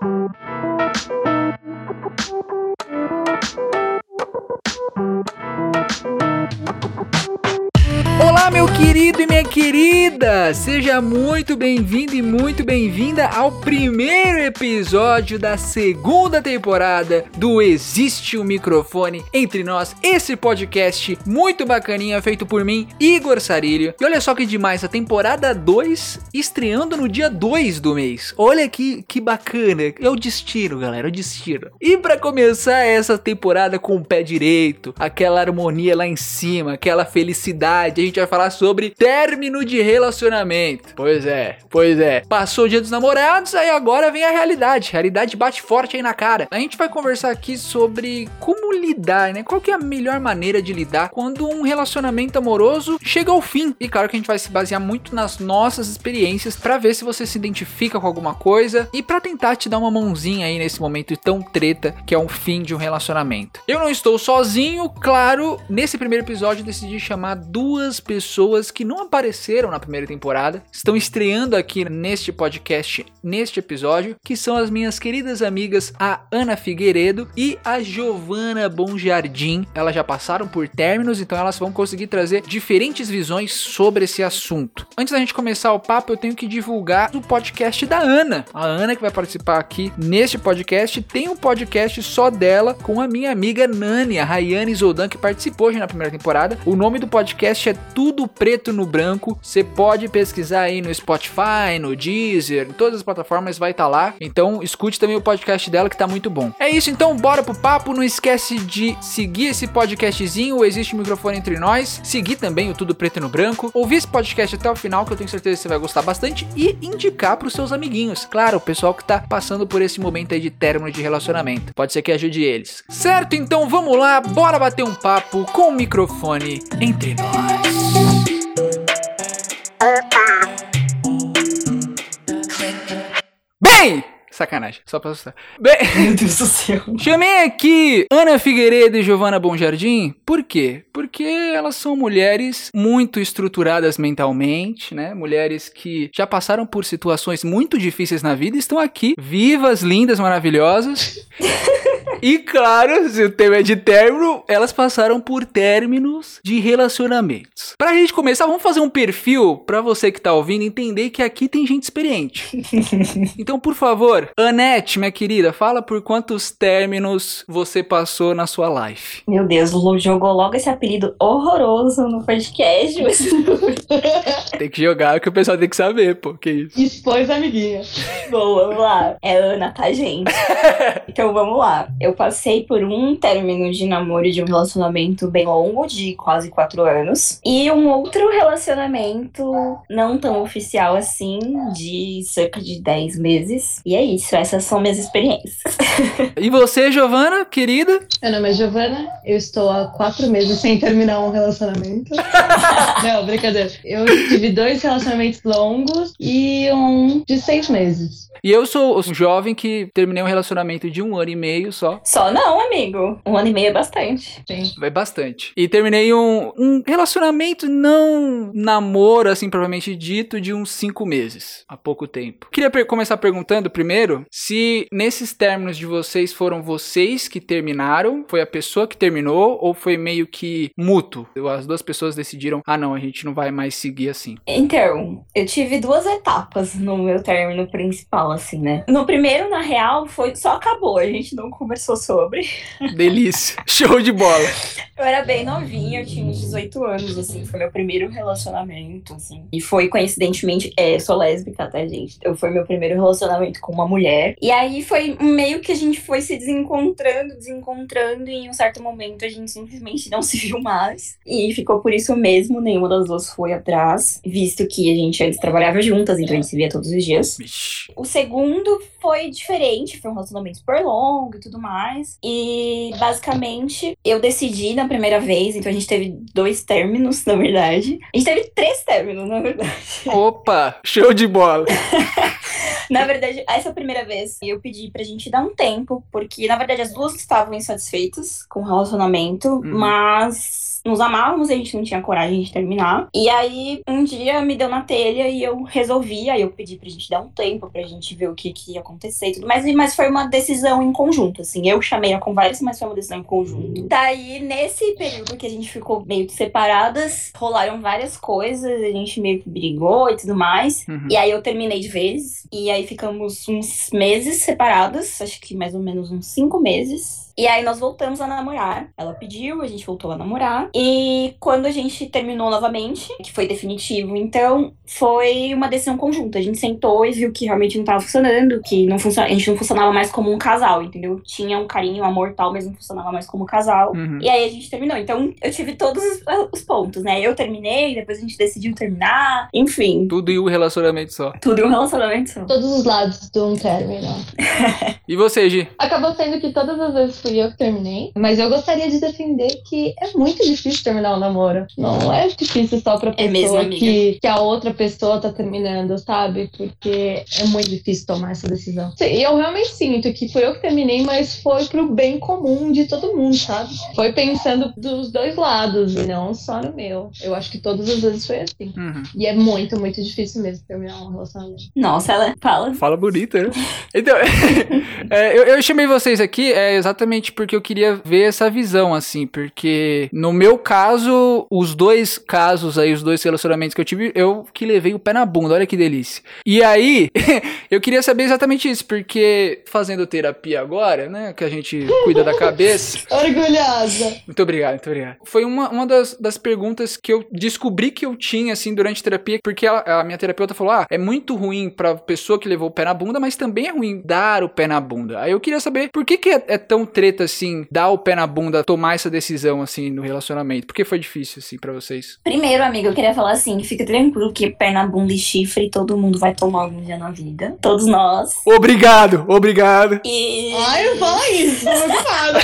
Meu querido e minha querida! Seja muito bem-vindo e muito bem-vinda ao primeiro episódio da segunda temporada do Existe o um Microfone Entre Nós, esse podcast muito bacaninha feito por mim, Igor Sarilho. E olha só que demais, a temporada 2 estreando no dia 2 do mês. Olha que, que bacana, é o destino, galera, é o destino. E para começar essa temporada com o pé direito, aquela harmonia lá em cima, aquela felicidade, a gente vai falar sobre término de relacionamento. Pois é, pois é. Passou o dia dos namorados, aí agora vem a realidade. A realidade bate forte aí na cara. A gente vai conversar aqui sobre como lidar, né? Qual que é a melhor maneira de lidar quando um relacionamento amoroso chega ao fim. E claro que a gente vai se basear muito nas nossas experiências para ver se você se identifica com alguma coisa e para tentar te dar uma mãozinha aí nesse momento tão treta que é um fim de um relacionamento. Eu não estou sozinho, claro, nesse primeiro episódio decidi chamar duas pessoas que não apareceram na primeira temporada, estão estreando aqui neste podcast, neste episódio, que são as minhas queridas amigas, a Ana Figueiredo e a Giovana Bonjardim. Elas já passaram por términos, então elas vão conseguir trazer diferentes visões sobre esse assunto. Antes da gente começar o papo, eu tenho que divulgar o podcast da Ana. A Ana que vai participar aqui neste podcast tem um podcast só dela com a minha amiga Nani, a Rayane Zoldan, que participou já na primeira temporada. O nome do podcast é tudo preto no branco. Você pode pesquisar aí no Spotify, no Deezer, em todas as plataformas vai estar tá lá. Então escute também o podcast dela que tá muito bom. É isso, então bora pro papo. Não esquece de seguir esse podcastzinho, Existe Microfone Entre Nós. Seguir também o Tudo Preto no Branco. Ouvir esse podcast até o final, que eu tenho certeza que você vai gostar bastante. E indicar pros seus amiguinhos. Claro, o pessoal que tá passando por esse momento aí de término de relacionamento. Pode ser que ajude eles. Certo? Então vamos lá, bora bater um papo com o microfone entre nós. Bem, sacanagem, só pra assustar. Bem, Meu Deus do céu. chamei aqui Ana Figueiredo e Giovana Bonjardim, por quê? Porque elas são mulheres muito estruturadas mentalmente, né? Mulheres que já passaram por situações muito difíceis na vida e estão aqui, vivas, lindas, maravilhosas. E claro, se o tema é de término, elas passaram por términos de relacionamentos. Pra gente começar, vamos fazer um perfil pra você que tá ouvindo entender que aqui tem gente experiente. Então, por favor, Anete, minha querida, fala por quantos términos você passou na sua life. Meu Deus, Lu jogou logo esse apelido horroroso no podcast. Mas... Tem que jogar que o pessoal tem que saber, pô, que isso. Expôs amiguinha. Bom, vamos lá. É Ana, tá, gente? Então vamos lá. Eu passei por um término de namoro de um relacionamento bem longo, de quase quatro anos. E um outro relacionamento não tão oficial assim, de cerca de 10 meses. E é isso, essas são minhas experiências. E você, Giovana, querida? Meu nome é Giovana, eu estou há quatro meses sem terminar um relacionamento. Não, brincadeira. Eu tive dois relacionamentos longos e um de seis meses. E eu sou um jovem que terminei um relacionamento de um ano e meio só. Só não, amigo. Um ano e meio é bastante. Sim. Vai bastante. E terminei um, um relacionamento, não namoro, assim, propriamente dito, de uns cinco meses. Há pouco tempo. Queria per- começar perguntando primeiro se nesses términos de vocês foram vocês que terminaram, foi a pessoa que terminou, ou foi meio que mútuo? As duas pessoas decidiram, ah não, a gente não vai mais seguir assim. Então, eu tive duas etapas no meu término principal, assim, né? No primeiro, na real, foi só acabou, a gente não conversou sobre. Delícia. Show de bola. Eu era bem novinha, eu tinha uns 18 anos, assim, foi meu primeiro relacionamento, assim. E foi, coincidentemente, é, sou lésbica, tá, gente? Eu foi meu primeiro relacionamento com uma mulher. E aí foi meio que a gente foi se desencontrando, desencontrando, e em um certo momento a gente simplesmente não se viu mais. E ficou por isso mesmo, nenhuma das duas foi atrás, visto que a gente antes trabalhava juntas, então a gente se via todos os dias. O segundo foi diferente, foi um relacionamento super longo e tudo mais. E basicamente eu decidi na primeira vez, então a gente teve dois términos, na verdade. A gente teve três términos, na verdade. Opa, show de bola. Na verdade, essa primeira vez eu pedi pra gente dar um tempo, porque na verdade as duas estavam insatisfeitas com o relacionamento, mas nos amávamos, a gente não tinha coragem de terminar. E aí, um dia me deu na telha e eu resolvi, aí eu pedi pra gente dar um tempo pra gente ver o que, que ia acontecer e tudo mais. Mas foi uma decisão em conjunto, assim. Eu chamei a conversa, mas foi uma decisão em conjunto. Daí, nesse período que a gente ficou meio que separadas, rolaram várias coisas, a gente meio que brigou e tudo mais. Uhum. E aí eu terminei de vez. E aí ficamos uns meses separadas, acho que mais ou menos uns cinco meses. E aí nós voltamos a namorar. Ela pediu, a gente voltou a namorar. E quando a gente terminou novamente, que foi definitivo, então foi uma decisão conjunta. A gente sentou e viu que realmente não estava funcionando, que não funciona, a gente não funcionava mais como um casal, entendeu? Tinha um carinho, um amor tal, mas não funcionava mais como casal. Uhum. E aí a gente terminou. Então eu tive todos os, os pontos, né? Eu terminei, depois a gente decidiu terminar. Enfim, Tudo em um relacionamento só. tudo em um relacionamento só. Todos os lados de um término. E você, Gi? Acabou sendo que todas as vezes fui eu que terminei, mas eu gostaria de defender que é muito difícil terminar um namoro. Não é difícil só pra É mesmo, pessoa que, que a outra pessoa tá terminando, sabe? Porque é muito difícil tomar essa decisão. Sim, E eu realmente sinto que foi eu que terminei, mas foi pro bem comum de todo mundo, sabe? Foi pensando dos dois lados e não só no meu. Eu acho que todas as vezes foi assim. Uhum. E é muito, muito difícil mesmo terminar um relacionamento. Nossa, ela fala. Fala bonita, né? Então, é, eu, eu chamei vocês aqui é, exatamente porque eu queria ver essa visão, assim, porque no meu caso, os dois casos aí, os dois relacionamentos que eu tive, eu que levei o pé na bunda, olha que delícia. E aí, eu queria saber exatamente isso, porque fazendo terapia agora, né, que a gente cuida da cabeça, Orgulhosa! muito obrigado, muito obrigado. Foi uma, uma das, das perguntas que eu descobri que eu tinha, assim, durante a terapia, porque ela- a, minha terapeuta falou: ah, é muito ruim pra pessoa que levou o pé na bunda, mas também é ruim dar o pé na bunda. Aí eu queria saber por que, que é, é tão treta, assim, dar o pé na bunda, tomar essa decisão, assim, no relacionamento? Por que foi difícil, assim, pra vocês? Primeiro, amiga, eu queria falar assim: fica tranquilo que perna, bunda e chifre todo mundo vai tomar algum dia na vida. Todos nós. Obrigado, obrigado. E. Ai, não fala isso, preocupada.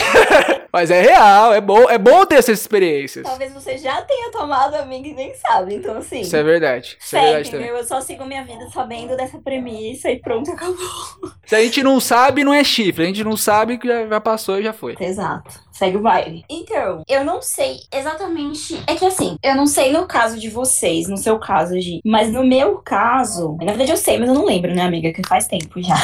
Mas é real, é bom, é bom ter essas experiências. Talvez você já tenha tomado, amiga, e nem sabe. Então, assim. Isso é verdade. Isso é Segue, verdade também. entendeu? Eu só sigo minha vida sabendo dessa premissa e pronto, acabou. Se a gente não sabe, não é chifre. A gente não sabe que já, já passou e já foi. Exato. Segue o baile. Então, eu não sei exatamente. É que assim, eu não sei no caso de vocês, no seu caso, Gi. Mas no meu caso. Na verdade, eu sei, mas eu não lembro, né, amiga? Que faz tempo já.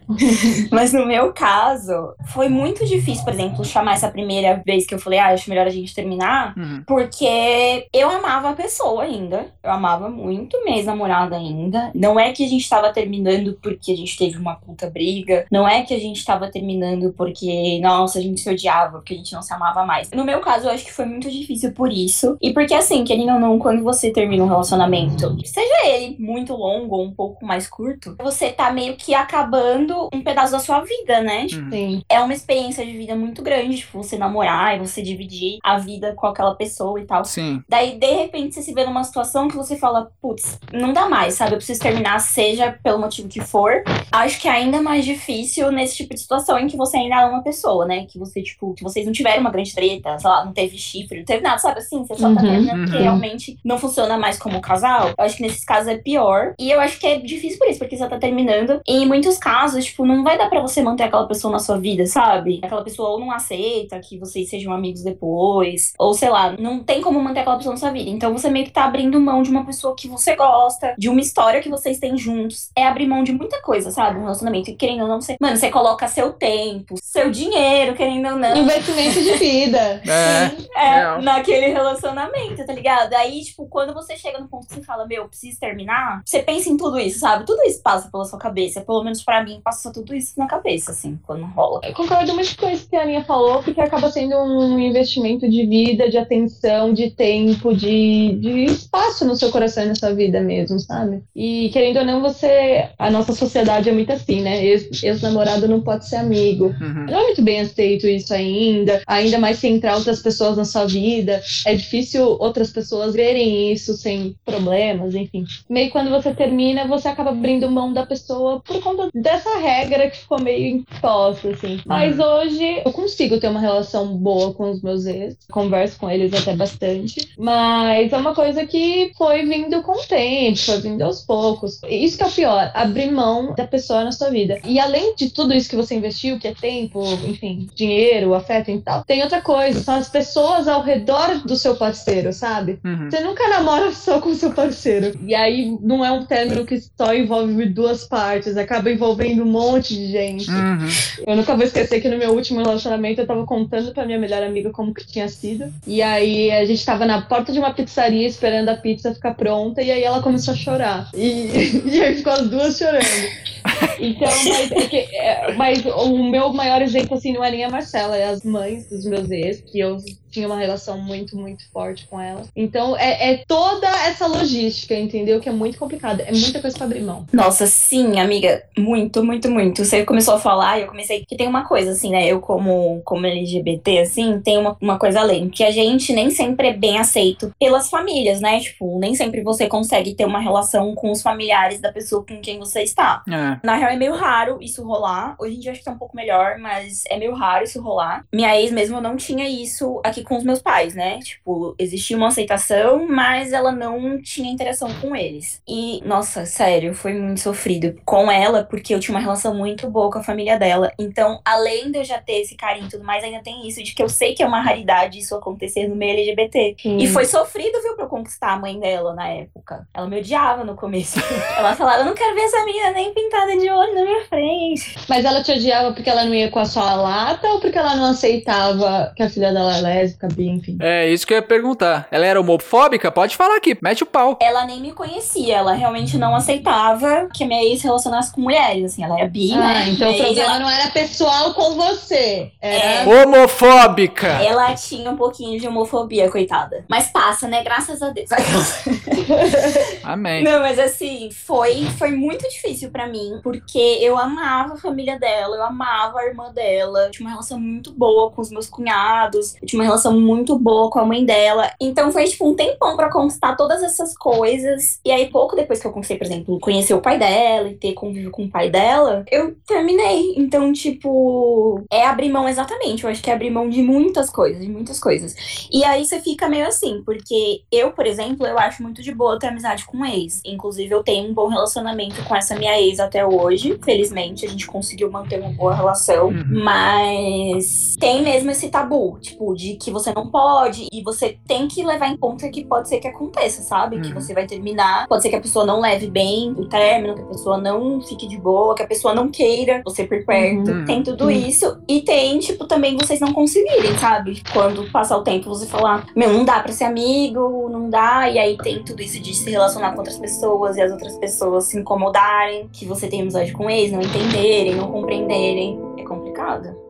mas no meu caso, foi muito difícil, por exemplo, chamar essa primeira vez que eu falei, ah, acho melhor a gente terminar. Uhum. Porque eu amava a pessoa ainda. Eu amava muito minha ex-namorada ainda. Não é que a gente tava terminando porque a gente teve uma puta briga. Não é que a gente tava terminando porque, nossa, a gente se odiava, porque a gente não se amava mais. No meu caso, eu acho que foi muito difícil por isso. E porque, assim, querendo ou não, quando você termina um relacionamento, seja ele muito longo ou um pouco mais curto, você tá meio que acabando um pedaço da sua vida, né? Tipo, Uhum. Sim. é uma experiência de vida muito grande, tipo, você namorar e você dividir a vida com aquela pessoa e tal. Sim. Daí, de repente, você se vê numa situação que você fala, putz, não dá mais, sabe? Eu preciso terminar, seja pelo motivo que for. Acho que é ainda mais difícil nesse tipo de situação em que você ainda ama uma pessoa, né? Que você, tipo, que vocês não tiveram uma grande treta, sei lá, não teve chifre, não teve nada, sabe assim? Você só tá Uhum, terminando porque uhum. realmente não funciona mais como casal. Eu acho que nesses casos é pior. E eu acho que é difícil por isso, porque você tá terminando. E em muitos casos, tipo, não vai dar pra você manter aquela pessoa na sua vida, sabe? Aquela pessoa ou não aceita que vocês sejam amigos depois, ou sei lá, não tem como manter aquela pessoa na sua vida. Então você meio que tá abrindo mão de uma pessoa que você gosta, de uma história que vocês têm juntos. É abrir mão de muita coisa, sabe? Um relacionamento. E querendo ou não, você. Mano, você coloca seu tempo, seu dinheiro, querendo ou não. Investimento de vida. É. Sim. É, naquele relacionamento, tá ligado? Aí, tipo, quando você chega no ponto que você fala, meu, eu preciso terminar, você pensa em tudo isso, sabe? Tudo isso passa pela sua cabeça. Pelo menos pra mim, passa tudo isso na cabeça, assim, quando rola. Eu concordo muito com isso que a Aninha falou, porque acaba sendo um investimento de vida, de atenção, de tempo, de, de espaço no seu coração e na sua vida mesmo, sabe? E querendo ou não, você. A nossa sociedade é muito assim, né? Ex- Ex-namorado não pode ser amigo. Uhum. Não é muito bem aceito isso ainda, ainda mais se entrar outras pessoas na sua vida. É difícil outras pessoas verem isso sem problemas, enfim. Meio quando você termina, você acaba abrindo mão da pessoa por conta dessa regra que ficou meio imposta, assim. Mas hoje eu consigo ter uma relação boa com os meus ex, converso com eles até bastante, mas é uma coisa que foi vindo com o tempo, foi vindo aos poucos. Isso que é o pior, abrir mão da pessoa na sua vida. E além de tudo isso que você investiu, que é tempo, enfim, dinheiro, afeto, e tal. Tem outra coisa, são as pessoas ao redor do seu parceiro, sabe? Uhum. Você nunca namora só com o seu parceiro. E aí não é um término que só envolve duas partes, acaba envolvendo um monte de gente. Uhum. Eu nunca vou esquecer que no meu último relacionamento eu tava contando pra minha melhor amiga como que tinha sido. E aí a gente tava na porta de uma pizzaria esperando a pizza ficar pronta e aí ela começou a chorar. E, e aí ficou as duas chorando. Então, mas, é que, é, mas o meu maior exemplo, assim, não é nem a Marcela, é as mães dos meus ex, que eu tinha uma relação muito, muito forte com ela. Então, é, é toda essa logística, entendeu? Que é muito complicada. É muita coisa pra abrir mão. Nossa, sim, amiga. Muito, muito, muito. Você começou a falar e eu comecei. Que tem uma coisa, assim, né? Eu, como, como LGBT, assim, tem uma, uma coisa além. Que a gente nem sempre é bem aceito pelas famílias, né? Tipo, nem sempre você consegue ter uma relação com os familiares da pessoa com quem você está. É. Na real, é meio raro isso rolar. Hoje em dia acho que tá um pouco melhor, mas é meio raro isso rolar. Minha ex mesmo não tinha isso aqui com os meus pais, né? Tipo, existia uma aceitação, mas ela não tinha interação com eles. E, nossa, sério, foi muito sofrido com ela, porque eu tinha uma relação muito boa com a família dela. Então, além de eu já ter esse carinho e tudo mais, ainda tem isso de que eu sei que é uma raridade isso acontecer no meio LGBT. E foi sofrido, viu, pra eu conquistar a mãe dela na época. Ela me odiava no começo. ela falava, eu não quero ver essa menina nem pintada de olho na minha frente. Mas ela te odiava porque ela não ia com a sua lata ou porque ela não aceitava que a filha dela é lésbica, bi, enfim? É isso que eu ia perguntar. Ela era homofóbica? Pode falar aqui, mete o pau. Ela nem me conhecia, ela realmente não aceitava que a minha ex se relacionasse com mulheres, assim, ela era bi, né? Ah, então o problema ela, não era pessoal com você. Era. Homofóbica! ela tinha um pouquinho de homofobia, coitada. Mas passa, né? Graças a Deus. Amém. Não, mas assim, foi, foi muito difícil pra mim, porque eu amava a família dela, eu amava a irmã dela, eu tinha uma relação muito boa com os meus cunhados, eu tinha uma relação muito boa com a mãe dela. Então foi tipo um tempão pra conquistar todas essas coisas. E aí, pouco depois que eu conquistei, por exemplo, conhecer o pai dela e ter convívio com o pai dela, eu terminei. Então, tipo, é abrir mão exatamente. Eu acho que é abrir mão de muitas coisas, de muitas coisas. E aí você fica meio assim, porque eu, por exemplo, eu acho muito de boa ter amizade com um ex. Inclusive, eu tenho um bom relacionamento com essa minha ex até hoje. Felizmente, a gente conseguiu manter uma boa relação. Uhum. Mas tem mesmo esse tabu, tipo, de que você não pode e você tem que levar em conta que pode ser que aconteça, sabe? Que Uhum. você vai terminar. Pode ser que a pessoa não leve bem o término, que a pessoa não fique de boa, que a pessoa não queira você por perto. Uhum. Tem tudo Uhum. isso. E tem, tipo, também vocês não conseguirem, sabe? Quando passar o tempo, você falar, meu, não dá pra ser amigo, não dá. E aí tem tudo isso de se relacionar com outras pessoas e as outras pessoas se incomodarem, que você tem amizade com eles, não entenderem, não compreenderem. É complicado.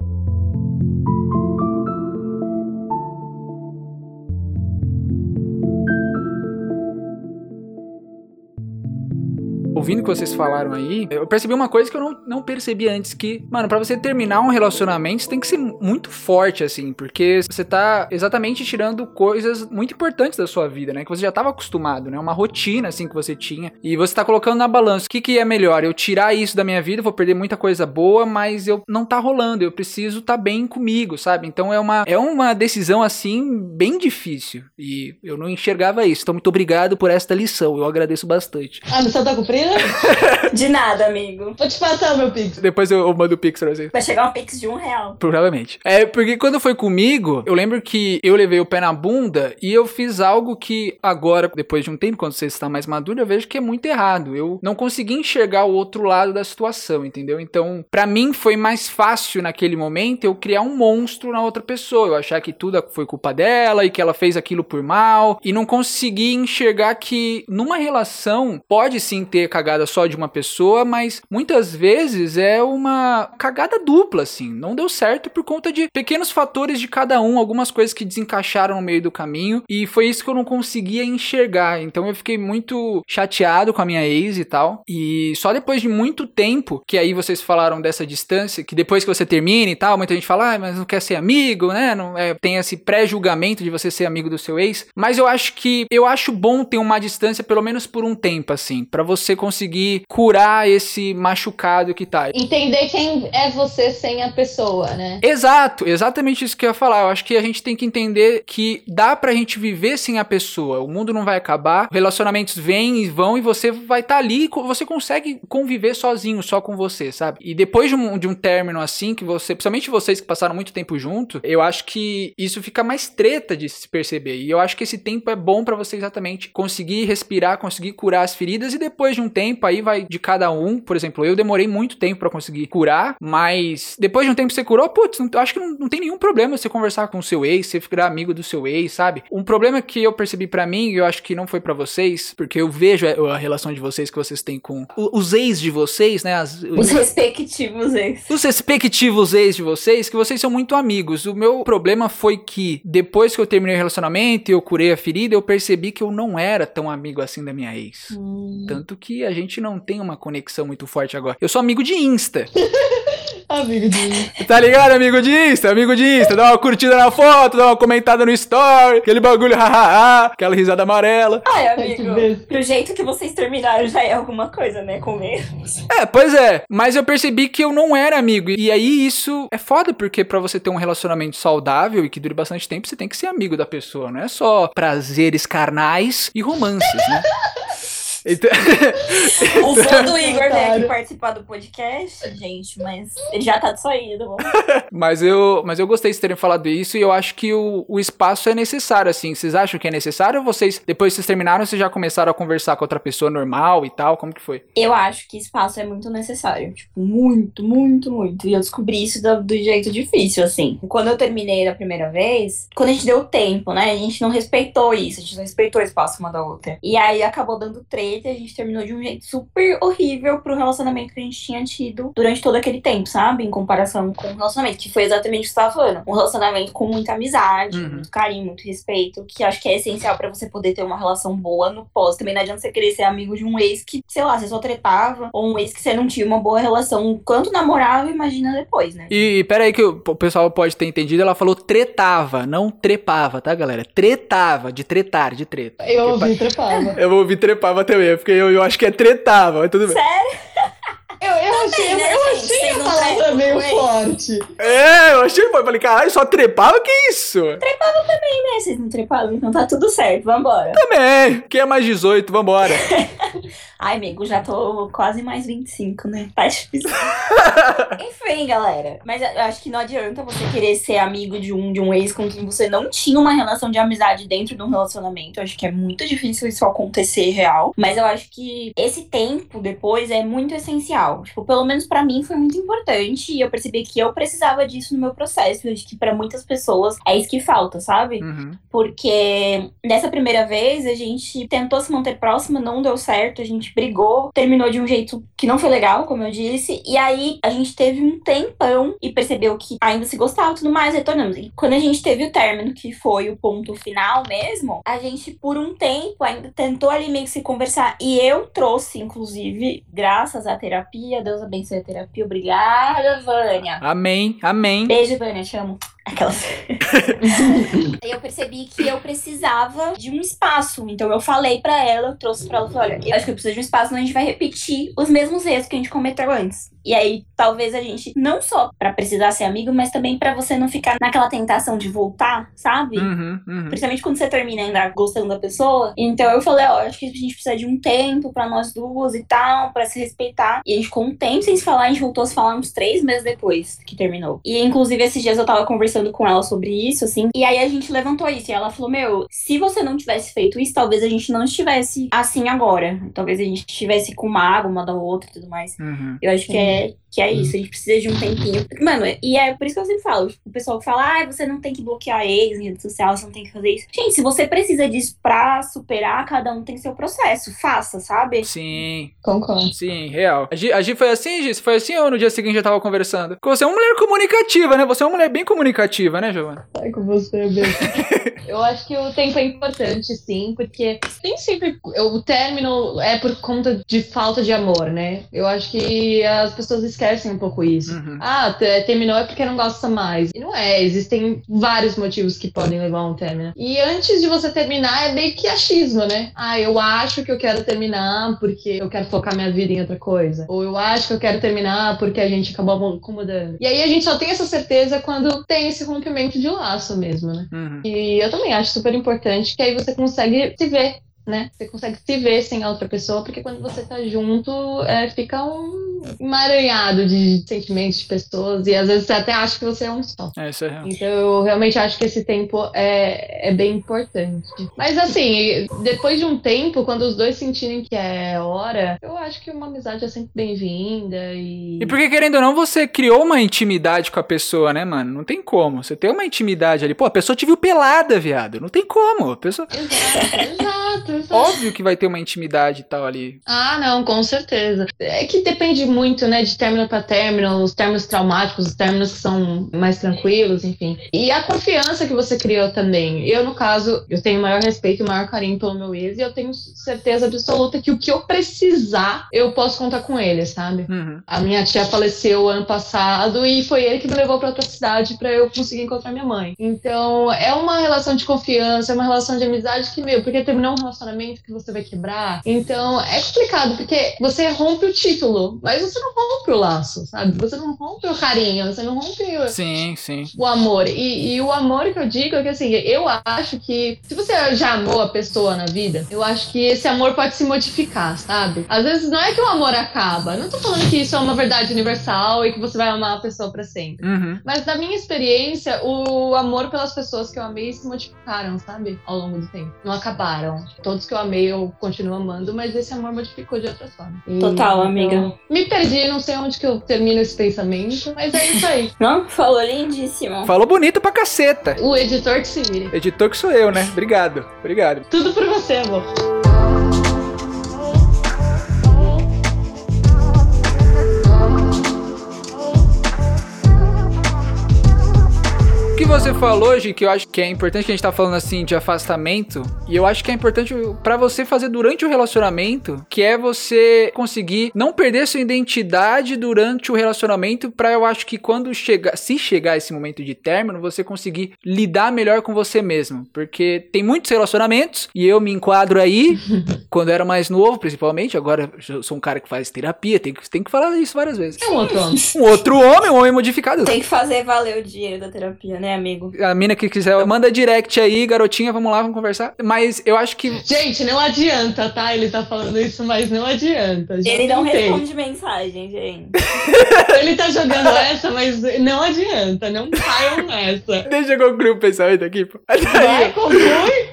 Ouvindo o que vocês falaram aí, eu percebi uma coisa que eu não, não percebi antes, que, mano, pra você terminar um relacionamento, você tem que ser muito forte, assim, porque você tá exatamente tirando coisas muito importantes da sua vida, né? Que você já tava acostumado, né? Uma rotina, assim, que você tinha. E você tá colocando na balança, o que que é melhor? Eu tirar isso da minha vida, vou perder muita coisa boa, mas eu não tá rolando, eu preciso tá bem comigo, sabe? Então é uma, é uma decisão, assim, bem difícil. E eu não enxergava isso. Então, muito obrigado por esta lição, eu agradeço bastante. A missão tá cumprida? De nada, amigo. Vou te passar o meu pix. Depois eu, eu mando o pix pra vocês. Vai chegar um pix de um real. Provavelmente. É, porque quando foi comigo, eu lembro que eu levei o pé na bunda e eu fiz algo que agora, depois de um tempo, quando você está mais maduro, eu vejo que é muito errado. Eu não consegui enxergar o outro lado da situação, entendeu? Então, pra mim foi mais fácil naquele momento eu criar um monstro na outra pessoa. Eu achar que tudo foi culpa dela e que ela fez aquilo por mal e não consegui enxergar que numa relação pode sim ter cagada só de uma pessoa, mas muitas vezes é uma cagada dupla, assim. Não deu certo por conta de pequenos fatores de cada um, algumas coisas que desencaixaram no meio do caminho, e foi isso que eu não conseguia enxergar. Então eu fiquei muito chateado com a minha ex e tal. E só depois de muito tempo, que aí vocês falaram dessa distância, que depois que você termina e tal, muita gente fala, ah, mas não quer ser amigo, né? Não, é, tem esse pré-julgamento de você ser amigo do seu ex. Mas eu acho que eu acho bom ter uma distância, pelo menos por um tempo, assim, para você conseguir conseguir curar esse machucado que tá. Entender quem é você sem a pessoa, né? Exato, exatamente isso que eu ia falar. Eu acho que a gente tem que entender que dá pra gente viver sem a pessoa. O mundo não vai acabar, relacionamentos vêm e vão e você vai estar tá ali, você consegue conviver sozinho, só com você, sabe? E depois de um, de um término assim, que você, principalmente vocês que passaram muito tempo junto, eu acho que isso fica mais treta de se perceber. E eu acho que esse tempo é bom para você exatamente conseguir respirar, conseguir curar as feridas e depois de um tempo aí vai de cada um. Por exemplo, eu demorei muito tempo para conseguir curar, mas depois de um tempo você curou, putz, não, acho que não, não, tem nenhum problema você conversar com o seu ex, você ficar amigo do seu ex, sabe? Um problema que eu percebi para mim, e eu acho que não foi para vocês, porque eu vejo a relação de vocês que vocês têm com os ex de vocês, né? As, os respectivos ex. Os respectivos ex de vocês, que vocês são muito amigos. O meu problema foi que depois que eu terminei o relacionamento e eu curei a ferida, eu percebi que eu não era tão amigo assim da minha ex. Hum. Tanto que a gente não tem uma conexão muito forte agora. Eu sou amigo de Insta. Amigo de Insta. Tá ligado, amigo de Insta? Amigo de Insta. Dá uma curtida na foto, dá uma comentada no story, aquele bagulho, hahaha, aquela risada amarela. Ai, amigo, pro jeito que vocês terminaram já é alguma coisa, né, com erros. É, pois é. Mas eu percebi que eu não era amigo. E aí isso é foda, porque para você ter um relacionamento saudável e que dure bastante tempo, você tem que ser amigo da pessoa. Não é só prazeres carnais e romances, né? Então... o fã do Igor veio aqui participar do podcast, gente, mas ele já tá de saída. mas, eu, mas eu gostei de terem falado isso e eu acho que o, o espaço é necessário, assim. Vocês acham que é necessário ou vocês, depois que vocês terminaram, vocês já começaram a conversar com outra pessoa normal e tal? Como que foi? Eu acho que espaço é muito necessário. Tipo, muito, muito, muito. E eu descobri isso do, do jeito difícil, assim. Quando eu terminei da primeira vez, quando a gente deu tempo, né? A gente não respeitou isso, a gente não respeitou o espaço uma da outra. E aí acabou dando treta e a gente terminou de um jeito super horrível pro relacionamento que a gente tinha tido durante todo aquele tempo, sabe? Em comparação com o relacionamento, que foi exatamente o que você tava falando. Um relacionamento com muita amizade, uhum. muito carinho, muito respeito, que acho que é essencial para você poder ter uma relação boa no pós. Também não adianta você querer ser amigo de um ex que, sei lá, você só tretava, ou um ex que você não tinha uma boa relação enquanto namorava, imagina depois, né? E, e peraí que o, o pessoal pode ter entendido, ela falou tretava, não trepava, tá, galera? Tretava, de tretar, de treta. Eu ouvi trepava. Eu ouvi trepava também porque eu, eu acho que é tretava, mas tudo bem. Sério? Eu, eu Também, achei, né, eu gente? achei a palavra meio forte. É, eu achei, eu falei, caralho, só trepava? Que isso? Trepava também, né? Vocês não trepavam, então tá tudo certo, vambora. Também, quem é mais 18, vambora. Ai, amigo, já tô quase mais 25, né? Tá difícil. Enfim, galera. Mas eu acho que não adianta você querer ser amigo de um, de um ex com quem você não tinha uma relação de amizade dentro de um relacionamento. Eu acho que é muito difícil isso acontecer real. Mas eu acho que esse tempo depois é muito essencial. Tipo, pelo menos para mim foi muito importante. E eu percebi que eu precisava disso no meu processo. Eu acho que para muitas pessoas é isso que falta, sabe? Uhum. Porque nessa primeira vez a gente tentou se manter próxima, não deu certo. A gente brigou, terminou de um jeito que não foi legal, como eu disse. E aí a gente teve um tempão e percebeu que ainda se gostava e tudo mais, retornamos. E quando a gente teve o término, que foi o ponto final mesmo, a gente por um tempo ainda tentou ali meio que se conversar. E eu trouxe, inclusive, graças à terapia, Deus abençoe a terapia. Obrigada, Vânia. Amém, amém. Beijo, Vânia, te amo. Aquelas. eu percebi que eu precisava de um espaço. Então eu falei para ela, eu trouxe pra ela, falei, olha, eu acho que eu preciso de um espaço onde a gente vai repetir os mesmos erros que a gente cometeu antes. E aí, talvez a gente, não só para precisar ser amigo, mas também para você não ficar naquela tentação de voltar, sabe? Uhum, uhum. Principalmente quando você termina ainda gostando da pessoa. Então eu falei, ó, acho que a gente precisa de um tempo para nós duas e tal, para se respeitar. E a gente ficou um tempo sem se falar, a gente voltou a se falar uns três meses depois que terminou. E inclusive esses dias eu tava conversando com ela sobre isso, assim. E aí a gente levantou isso. E ela falou: Meu, se você não tivesse feito isso, talvez a gente não estivesse assim agora. Talvez a gente estivesse com uma água, uma da outra e tudo mais. Uhum. Eu acho que é it. Que é isso, a gente precisa de um tempinho. Mano, e é por isso que eu sempre falo. O pessoal fala, ah, você não tem que bloquear ex em rede social, você não tem que fazer isso. Gente, se você precisa disso pra superar, cada um tem seu processo. Faça, sabe? Sim. Concordo. Sim, real. A Gi, a Gi foi assim, Gi? Foi assim ou no dia seguinte já tava conversando? Porque você é uma mulher comunicativa, né? Você é uma mulher bem comunicativa, né, Giovana? Sai com você, mesmo. eu acho que o tempo é importante, sim, porque nem sempre o término é por conta de falta de amor, né? Eu acho que as pessoas esquecem esquecem um pouco isso. Uhum. Ah, terminou é porque não gosta mais. E não é, existem vários motivos que podem levar a um término. E antes de você terminar, é meio que achismo, né? Ah, eu acho que eu quero terminar porque eu quero focar minha vida em outra coisa. Ou eu acho que eu quero terminar porque a gente acabou acomodando. E aí a gente só tem essa certeza quando tem esse rompimento de laço mesmo, né? Uhum. E eu também acho super importante que aí você consegue se ver né? Você consegue se ver sem a outra pessoa, porque quando você tá junto, é, fica um emaranhado de sentimentos de pessoas, e às vezes você até acha que você é um só. É, isso é real. Então eu realmente acho que esse tempo é, é bem importante. Mas assim, depois de um tempo, quando os dois sentirem que é hora, eu acho que uma amizade é sempre bem-vinda e. E porque, querendo ou não, você criou uma intimidade com a pessoa, né, mano? Não tem como. Você tem uma intimidade ali. Pô, a pessoa te viu pelada, viado. Não tem como. A pessoa. Exato, exato, exato. Óbvio que vai ter uma intimidade e tal ali. Ah, não, com certeza. É que depende muito, né, de término para término, os términos traumáticos, os términos que são mais tranquilos, enfim. E a confiança que você criou também. Eu, no caso, eu tenho maior respeito e maior carinho pelo meu ex e eu tenho certeza absoluta que o que eu precisar, eu posso contar com ele, sabe? Uhum. A minha tia faleceu ano passado e foi ele que me levou para outra cidade para eu conseguir encontrar minha mãe. Então, é uma relação de confiança, é uma relação de amizade que, meu, porque terminou um relacionamento que você vai quebrar. Então, é complicado, porque você rompe o título, mas você não rompe o laço, sabe? Você não rompe o carinho, você não rompe o, Sim, sim. o amor. E, e o amor que eu digo é que, assim, eu acho que se você já amou a pessoa na vida, eu acho que esse amor pode se modificar, sabe? Às vezes não é que o amor acaba. Não tô falando que isso é uma verdade universal e que você vai amar a pessoa para sempre. Uhum. Mas na minha experiência, o amor pelas pessoas que eu amei se modificaram, sabe? Ao longo do tempo. Não acabaram. Todos que eu amei, eu continuo amando, mas esse amor modificou de outra forma. E, Total, amiga. então, me perdi, não sei onde que eu termino esse pensamento, mas é isso aí. Não, falou lindíssimo. Falou bonito pra caceta. o editor que se vire. Editor que sou eu, né? Obrigado. Obrigado. Tudo por você, amor. Que você falou hoje, que eu acho que é importante, que a gente tá falando assim de afastamento, e eu acho que é importante pra você fazer durante o relacionamento, que é você conseguir não perder sua identidade durante o relacionamento, pra eu acho que quando chegar, se chegar esse momento de término, você conseguir lidar melhor com você mesmo, porque tem muitos relacionamentos, e eu me enquadro aí, quando eu era mais novo, principalmente, agora eu sou um cara que faz terapia, tem que, tem que falar isso várias vezes. É um outro homem. Um outro homem, um homem modificado. Tem que fazer valer o dinheiro da terapia, né, amigo? A mina que quiser, manda direct aí, garotinha, vamos lá, vamos conversar. Mas eu acho que. Gente, não adianta, tá? Ele tá falando isso, mas não adianta. Já Ele não tentei. responde mensagem, gente. Ele tá jogando essa, mas não adianta. Não caiam nessa. Deixa eu concluir o pensamento aqui, pô. Vai, conclui.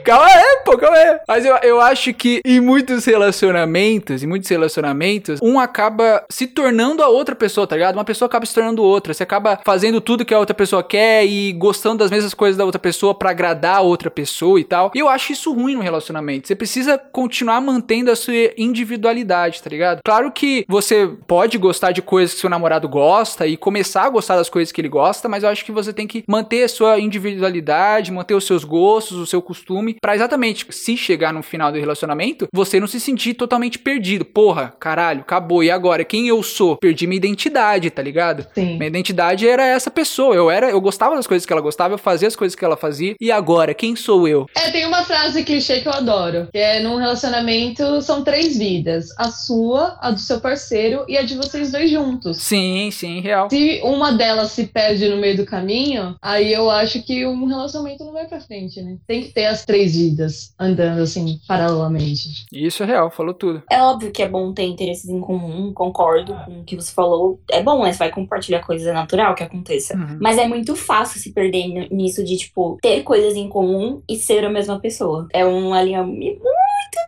Calma aí, pô, calma aí. Mas eu, eu acho que em muitos relacionamentos, em muitos relacionamentos, um acaba se tornando a outra pessoa, tá ligado? Uma pessoa acaba se tornando outra. Você acaba fazendo tudo que a outra pessoa quer e gostando das mesmas coisas da outra pessoa pra agradar a outra pessoa e tal. E eu acho isso ruim no relacionamento. Você precisa continuar mantendo a sua individualidade, tá ligado? Claro que você pode gostar de coisas que seu namorado gosta e começar a gostar das coisas que ele gosta, mas eu acho que você tem que manter a sua individualidade, manter os seus gostos, o seu costume, pra exatamente se chegar no final do relacionamento, você não se sentir totalmente perdido. Porra, caralho, acabou. E agora? Quem eu sou? Perdi minha identidade, tá ligado? Sim. Minha identidade era essa pessoa. Eu era, eu gostava das coisas que ela gostava, eu fazia as coisas que ela fazia. E agora, quem sou eu? É, tem uma frase clichê que eu adoro, que é num relacionamento são três vidas: a sua, a do seu parceiro e a de vocês dois juntos. Sim, sim, real. Se uma delas se perde no meio do caminho, aí eu acho que um relacionamento não vai pra frente, né? Tem que ter as três vidas andando assim, paralelamente. Isso é real, falou tudo. É óbvio que é bom ter interesses em comum, concordo com o que você falou. É bom, né? Você vai compartilhar coisas, é natural que aconteça. Uhum. Mas é muito fácil se perder n- nisso de, tipo, ter coisas em comum e ser a mesma pessoa. É um alinhamento muito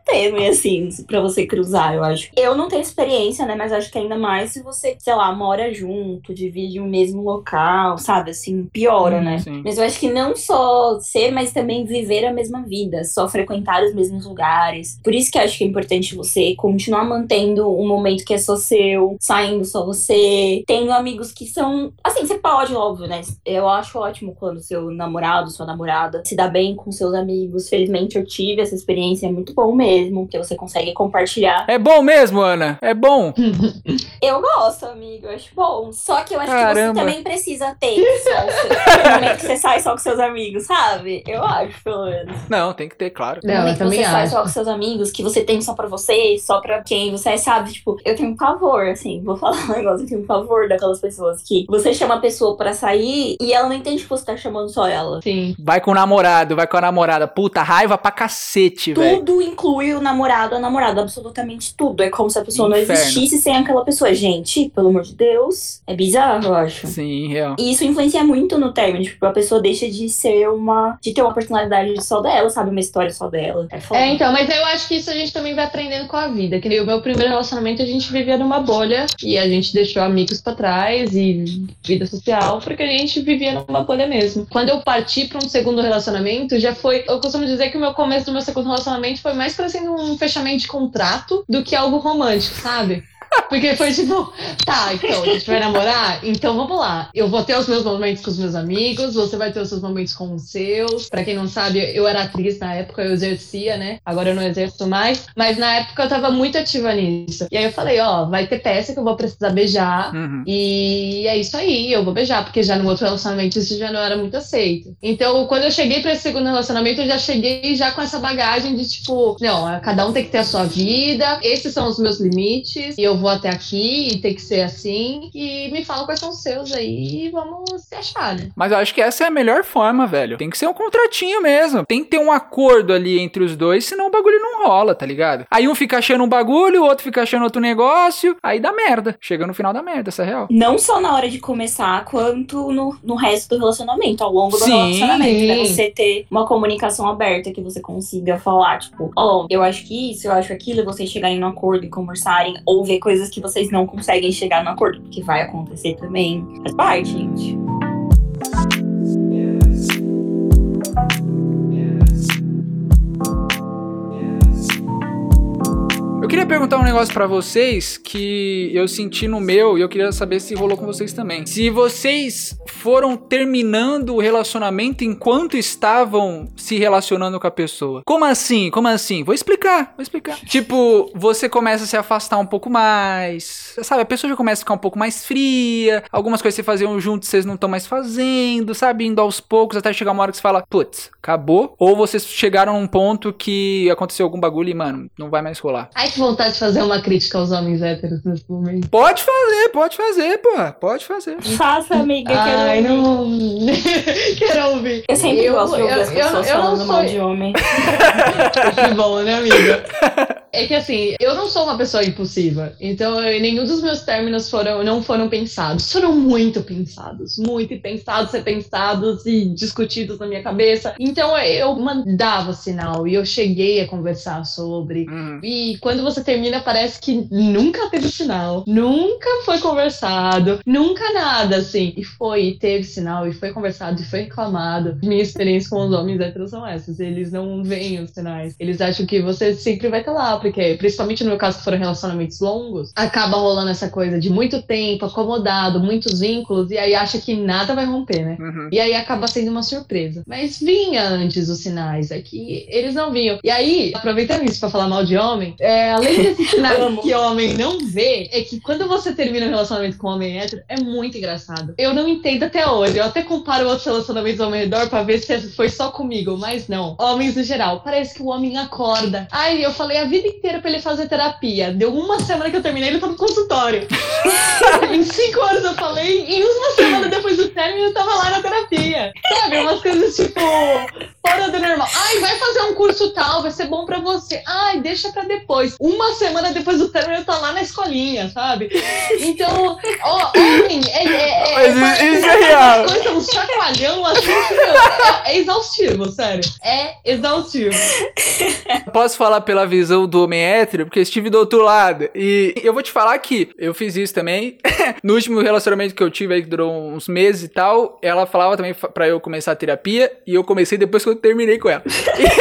tênue, assim, pra você cruzar, eu acho. Eu não tenho experiência, né? Mas acho que ainda mais se você, sei lá, mora junto, divide o mesmo local, sabe? Assim, piora, né? Sim. Mas eu acho que não só ser, mas também viver a mesma vida, só frequentar os mesmos lugares. Por isso que eu acho que é importante você continuar mantendo um momento que é só seu, saindo só você, tendo amigos que são. Assim, você pode, óbvio, né? Eu acho ótimo quando seu namorado, sua namorada se dá bem com seus amigos. Felizmente eu tive essa experiência, é muito bom mesmo, porque você consegue compartilhar. É bom mesmo, Ana? É bom? Eu gosto, amigo, eu acho bom. Só que eu acho que Caramba. você também precisa ter só o seu- momento que você sai só com seus amigos, sabe? Eu acho, pelo menos. Não, tem que ter, claro. Não, eu momento que também você sai acho. só com seus amigos, que você tem só pra você, só pra quem você é, sabe? Tipo, eu tenho um pavor, assim, vou falar um negócio, eu tenho um pavor daquelas pessoas que você chama a pessoa pra sair e ela não entende que você tá chamando só ela. Sim. Vai com o namorado, vai com a namorada. Puta, raiva pra cacete, velho. Tudo inclui o namorado, a namorada, absolutamente tudo. É como se a pessoa não Inferno. existisse sem aquela pessoa. Gente, pelo amor de Deus, é bizarro, eu acho. Sim, real. E isso influencia muito no término, tipo, a pessoa deixa de ser uma. de ter uma personalidade só dela, sabe? Uma história só dela. É foda. É, então, mas eu acho que isso a gente também vai aprendendo com a vida. Que nem o meu primeiro relacionamento, a gente vivia numa bolha e a gente deixou amigos pra trás e vida social, porque a gente vivia numa bolha mesmo. Quando eu parti pra um segundo relacionamento, já foi. Eu costumo dizer que o meu começo do meu segundo relacionamento foi mais parecendo um fechamento de contrato do que algo romântico, sabe? Porque foi tipo, tá, então, a gente vai namorar? Então vamos lá. Eu vou ter os meus momentos com os meus amigos, você vai ter os seus momentos com os seus. Pra quem não sabe, eu era atriz na época, eu exercia, né? Agora eu não exerço mais. Mas na época eu tava muito ativa nisso. E aí eu falei, ó, vai ter peça que eu vou precisar beijar. Uhum. E é isso aí, eu vou beijar, porque já no outro relacionamento isso já não era muito aceito. Então, quando eu cheguei pra esse segundo relacionamento, eu já cheguei já com essa bagagem de tipo, não, cada um tem que ter a sua vida, esses são os meus limites, e eu vou até aqui e tem que ser assim. E me fala quais são os seus aí e vamos se achar, né? Mas eu acho que essa é a melhor forma, velho. Tem que ser um contratinho mesmo. Tem que ter um acordo ali entre os dois, senão o bagulho não rola, tá ligado? Aí um fica achando um bagulho, o outro fica achando outro negócio, aí dá merda. Chega no final da merda, essa é real. Não só na hora de começar, quanto no, no resto do relacionamento, ao longo do Sim. relacionamento, né? Você ter uma comunicação aberta que você consiga falar, tipo, ó, eu acho que isso, eu acho aquilo, e vocês chegarem no acordo e conversarem, ou ver coisas que vocês não conseguem chegar no acordo, porque vai acontecer também. Faz parte, gente. Eu queria perguntar um negócio pra vocês que eu senti no meu e eu queria saber se rolou com vocês também. Se vocês foram terminando o relacionamento enquanto estavam se relacionando com a pessoa. Como assim? Como assim? Vou explicar, vou explicar. Tipo, você começa a se afastar um pouco mais, sabe? A pessoa já começa a ficar um pouco mais fria. Algumas coisas que vocês faziam juntos vocês não estão mais fazendo, sabe? Indo aos poucos até chegar uma hora que você fala, putz, acabou. Ou vocês chegaram num ponto que aconteceu algum bagulho e, mano, não vai mais rolar. Ai, que vontade de fazer uma crítica aos homens héteros nesse momento. Pode fazer, pode fazer, pô. Pode fazer. Faça, amiga, eu quero Ai, ouvir. não. Quero ouvir. Eu sempre gosto de ouvir as eu- eu- pessoas eu não falando mal sou- de homem. Que bom, né, amiga? É que assim, eu não sou uma pessoa impulsiva. Então, eu- nenhum dos meus términos foram, não foram pensados. Foram muito pensados. Muito e pensados, repensados e discutidos na minha cabeça. Então, eu mandava sinal e eu cheguei a conversar sobre. Uhum. E quando você termina, parece que nunca teve sinal, nunca foi conversado, nunca nada, assim. E foi, e teve sinal, e foi conversado, e foi reclamado. Minha experiência com os homens héteros são essas. Eles não veem os sinais. Eles acham que você sempre vai estar lá, porque, principalmente no meu caso, que foram relacionamentos longos, acaba rolando essa coisa de muito tempo, acomodado, muitos vínculos, e aí acha que nada vai romper, né? Uhum. E aí acaba sendo uma surpresa. Mas vinha antes os sinais, é que eles não vinham. E aí, aproveitando isso pra falar mal de homem, é, além desses sinais que homem não vê, é que quando você termina um relacionamento com um homem hétero, é muito engraçado. Eu não entendo até hoje. Eu até comparo outros relacionamentos ao meu redor pra ver se foi só comigo, mas não. Homens no geral. Parece que o homem acorda. Ai, eu falei a vida inteira pra ele fazer terapia. Deu uma semana que eu terminei, ele tá no consultório. em cinco anos eu falei, em uma semana depois do término eu tava lá na terapia. Sabe? Umas coisas tipo, fora do normal. Ai, vai fazer um curso tal, vai ser bom pra você. Ai, deixa pra depois. Uma semana depois do término eu tô lá na escolinha, sabe? Então, ó, homem, é, é, é, Mas parece isso é real. as coisas, um chacoalhão assim, é, é exaustivo, sério. É exaustivo. Posso falar pela visão do homem hétero, porque eu estive do outro lado. E eu vou te falar que eu fiz isso também. no último relacionamento que eu tive aí, que durou uns meses e tal, ela falava também pra eu começar a terapia. E eu comecei depois que eu terminei com ela.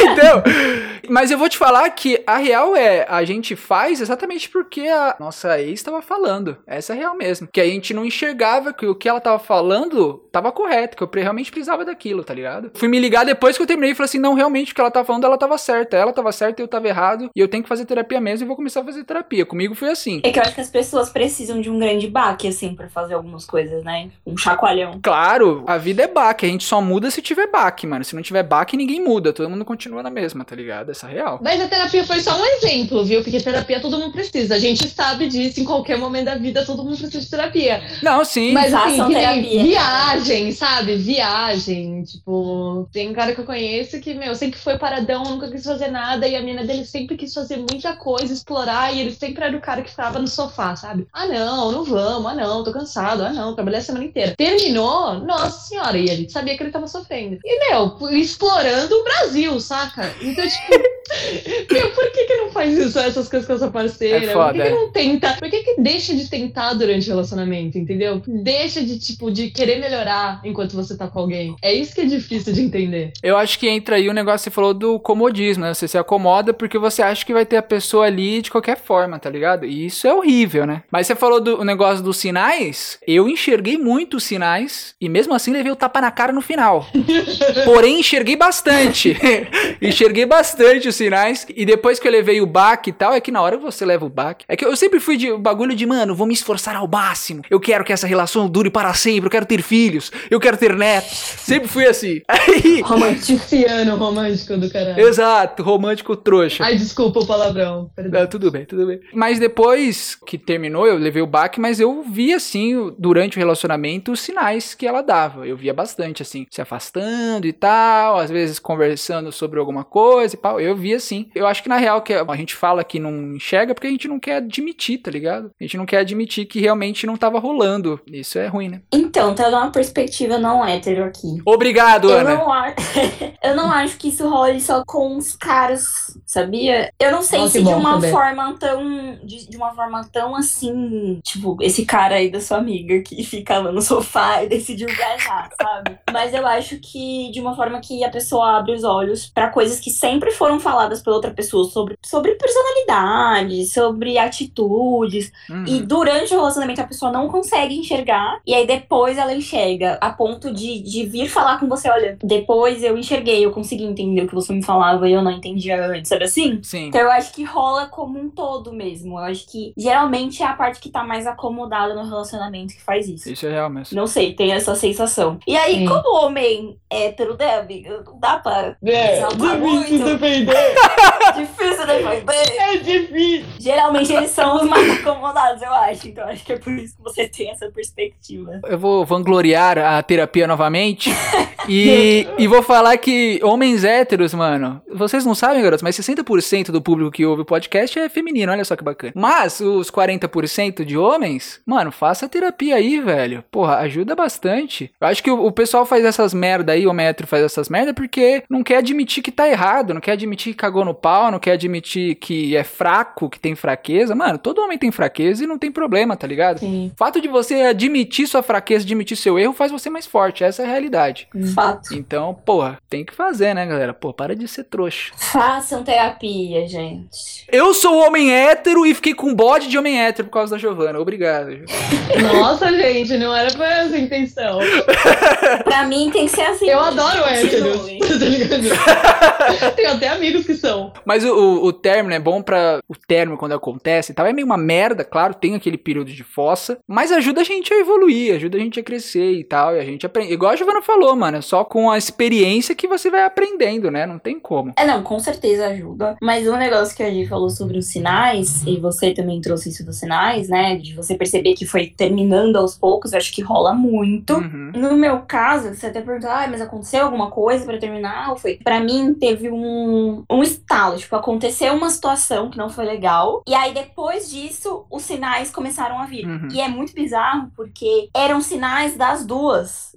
mas eu vou te falar que a real é, a gente faz exatamente porque a nossa ex estava falando. Essa é a real mesmo. Que a gente não enxergava que o que ela tava falando tava correto, que eu realmente precisava daquilo, tá ligado? Fui me ligar depois que eu terminei e falei assim: não, realmente o que ela tava falando, ela tava certa. Ela tava certa, eu tava errado. E eu tenho que fazer terapia mesmo e vou começar a fazer terapia. Comigo foi assim. É que eu acho que as pessoas precisam de um grande baque, assim, pra fazer algumas coisas, né? Um chacoalhão. Claro, a vida é baque. A gente só muda se tiver baque, mano. Se não tiver baque, ninguém muda. Todo mundo continua na mesma, tá ligado? Essa é real. Mas a terapia foi só um exemplo, viu? Porque terapia todo mundo precisa. A gente sabe disso. Em qualquer momento da vida, todo mundo precisa de terapia. Não, sim. Mas assim, que terapia. viagem, sabe? Viagem. Tipo, tem um cara que eu conheço que, meu, sempre foi paradão, nunca quis fazer nada. E a menina dele sempre quis fazer muita coisa, explorar. E ele sempre era o cara que ficava no sofá, sabe? Ah, não, não vamos. Ah, não, tô cansado. Ah, não, trabalhei a semana inteira. Terminou, nossa senhora. E ele sabia que ele tava sofrendo. E, meu, explorando o Brasil, saca? Então, tipo. Meu, por que, que não faz isso, essas coisas com essa parceira? É foda, por que, que é. não tenta? Por que, que deixa de tentar durante o relacionamento, entendeu? Deixa de, tipo, de querer melhorar enquanto você tá com alguém. É isso que é difícil de entender. Eu acho que entra aí o negócio que você falou do comodismo, né? Você se acomoda porque você acha que vai ter a pessoa ali de qualquer forma, tá ligado? E isso é horrível, né? Mas você falou do negócio dos sinais. Eu enxerguei muito os sinais e mesmo assim levei o tapa na cara no final. Porém, enxerguei bastante. enxerguei bastante os sinais. E depois que eu levei o baque e tal, é que na hora você leva o baque. É que eu sempre fui de bagulho de, mano, vou me esforçar ao máximo. Eu quero que essa relação dure para sempre. Eu quero ter filhos. Eu quero ter netos. Sempre fui assim. Aí. Romanticiano, romântico do caralho. Exato, romântico trouxa. Ai, desculpa o palavrão. Perdão. Não, tudo bem, tudo bem. Mas depois que terminou, eu levei o baque, mas eu vi, assim, durante o relacionamento, os sinais que ela dava. Eu via bastante, assim, se afastando e tal, às vezes conversando sobre alguma coisa e tal. Eu via, assim. Eu acho que, na real, que a gente fala que não enxerga porque a gente não quer admitir, tá ligado? A gente não quer admitir que realmente não tava rolando. Isso é ruim, né? Então, tá dando uma perspectiva não hétero aqui. Obrigado, Eu Ana. não, a- eu não acho que isso role só com os caras, sabia? Eu não sei Nossa, se de uma saber. forma tão. De, de uma forma tão assim. Tipo, esse cara aí da sua amiga que fica lá no sofá e decidiu viajar, sabe? Mas eu acho que de uma forma que a pessoa abre os olhos pra coisas que sempre foram faladas pela outra pessoa sobre, sobre personalidade, sobre atitudes. Uhum. E durante o relacionamento a pessoa não consegue enxergar. E aí depois ela enxerga. A ponto de, de vir falar com você: olha, depois eu enxerguei, eu consegui entender o que você me falava e eu não entendia antes, sabe assim? Sim. Então eu acho que rola como um todo mesmo. Eu acho que geralmente é a parte que tá mais acomodada no relacionamento que faz isso. Isso é real mesmo. Não sei, tem essa sensação. E aí, Sim. como homem hétero, né, amiga? Não dá pra. É, difícil muito. defender. Difícil defender. É difícil. Geralmente eles são os mais acomodados, eu acho. Então acho que é por isso que você tem essa perspectiva. Eu vou vangloriar a terapia novamente. e, e vou falar que homens héteros, mano, vocês não sabem, garotos, mas 60% do público que ouve o podcast é feminino, olha só que bacana. Mas os 40% de homens, mano, faça terapia aí, velho. Porra, ajuda bastante. Eu acho que o, o pessoal faz essas merda aí, homem hétero faz essas merda porque não quer admitir que tá errado, não quer admitir que cagou no pau, não quer admitir que é fraco, que tem fraqueza. Mano, todo homem tem fraqueza e não tem problema, tá ligado? Sim. O fato de você admitir sua fraqueza, admitir seu erro, faz você mais forte. Essa é a realidade. Fato. Então, porra, tem que fazer, né, galera? Pô, para de ser trouxa. Façam terapia, gente. Eu sou homem hétero e fiquei com bode de homem hétero por causa da Giovana. Obrigado. Nossa, gente, não era pra essa intenção. Pra mim tem que ser assim. Eu adoro héteros. Continue. Tá ligado? Tenho até amigos que são. Mas o, o, o término é bom pra. O término, quando acontece e tal, é meio uma merda, claro, tem aquele período de fossa, mas ajuda a gente a evoluir, ajuda a gente a crescer e tal. E a gente aprende. Igual a Giovana falou, mano, é só com a experiência que você vai aprendendo, né? Não tem como. É, não, com certeza ajuda. Mas um negócio que a gente falou sobre os sinais, e você também trouxe isso dos sinais, né? De você perceber que foi terminando aos poucos, eu acho que rola muito. Uhum. No meu caso, você até perguntou, ah, mas aconteceu alguma coisa pra terminar? Ou foi? Pra mim, teve um, um estalo. Tipo, aconteceu uma situação que não foi legal. E aí, depois disso, os sinais começaram a vir. Uhum. E é muito bizarro, porque eram sinais das duas.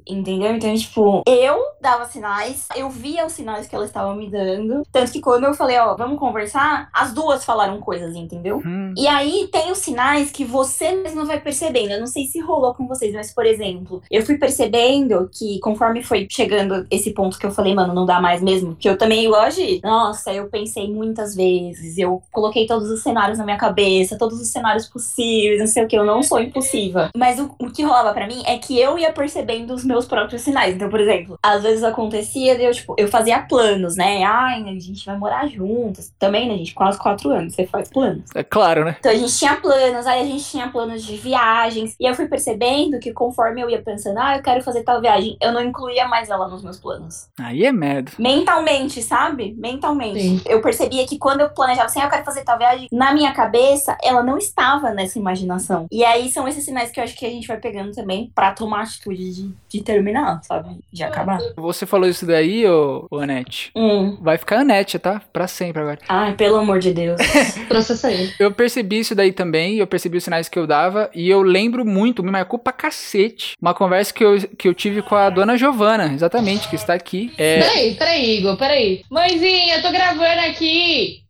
Entendeu? Então, tipo, eu dava sinais, eu via os sinais que elas estavam me dando. Tanto que quando eu falei, ó, vamos conversar, as duas falaram coisas, entendeu? Uhum. E aí tem os sinais que você mesma vai percebendo. Eu não sei se rolou com vocês, mas, por exemplo, eu fui percebendo que conforme foi chegando esse ponto que eu falei, mano, não dá mais mesmo. Que eu também, igual a Gi, nossa, eu pensei muitas vezes, eu coloquei todos os cenários na minha cabeça, todos os cenários possíveis, não sei o que, eu não sou impulsiva. Mas o, o que rolava para mim é que eu ia percebendo os meus próprios sinais. Então, por exemplo, às vezes acontecia, eu, tipo, eu fazia planos, né? Ai, a gente vai morar juntos. Também, né, gente? Quase quatro anos, você faz planos. É claro, né? Então a gente tinha planos, aí a gente tinha planos de viagens. E eu fui percebendo que conforme eu ia pensando, ah, eu quero fazer tal viagem, eu não incluía mais ela nos meus planos. Aí é merda. Mentalmente, sabe? Mentalmente. Sim. Eu percebia que quando eu planejava assim, ah, eu quero fazer tal viagem, na minha cabeça, ela não estava nessa imaginação. E aí são esses sinais que eu acho que a gente vai pegando também pra tomar atitude de, de terminar, sabe? De acabar. Você falou isso daí, ô, ô Anete. Hum. Vai ficar Anete, tá? Pra sempre agora. Ai, pelo amor de Deus. Processa ele. Eu percebi isso daí também, eu percebi os sinais que eu dava, e eu lembro muito, me marcou pra cacete, uma conversa que eu, que eu tive com a dona Giovana, exatamente, que está aqui. É, Peraí, peraí, Igor, peraí. Mãezinha, eu tô gravando aqui.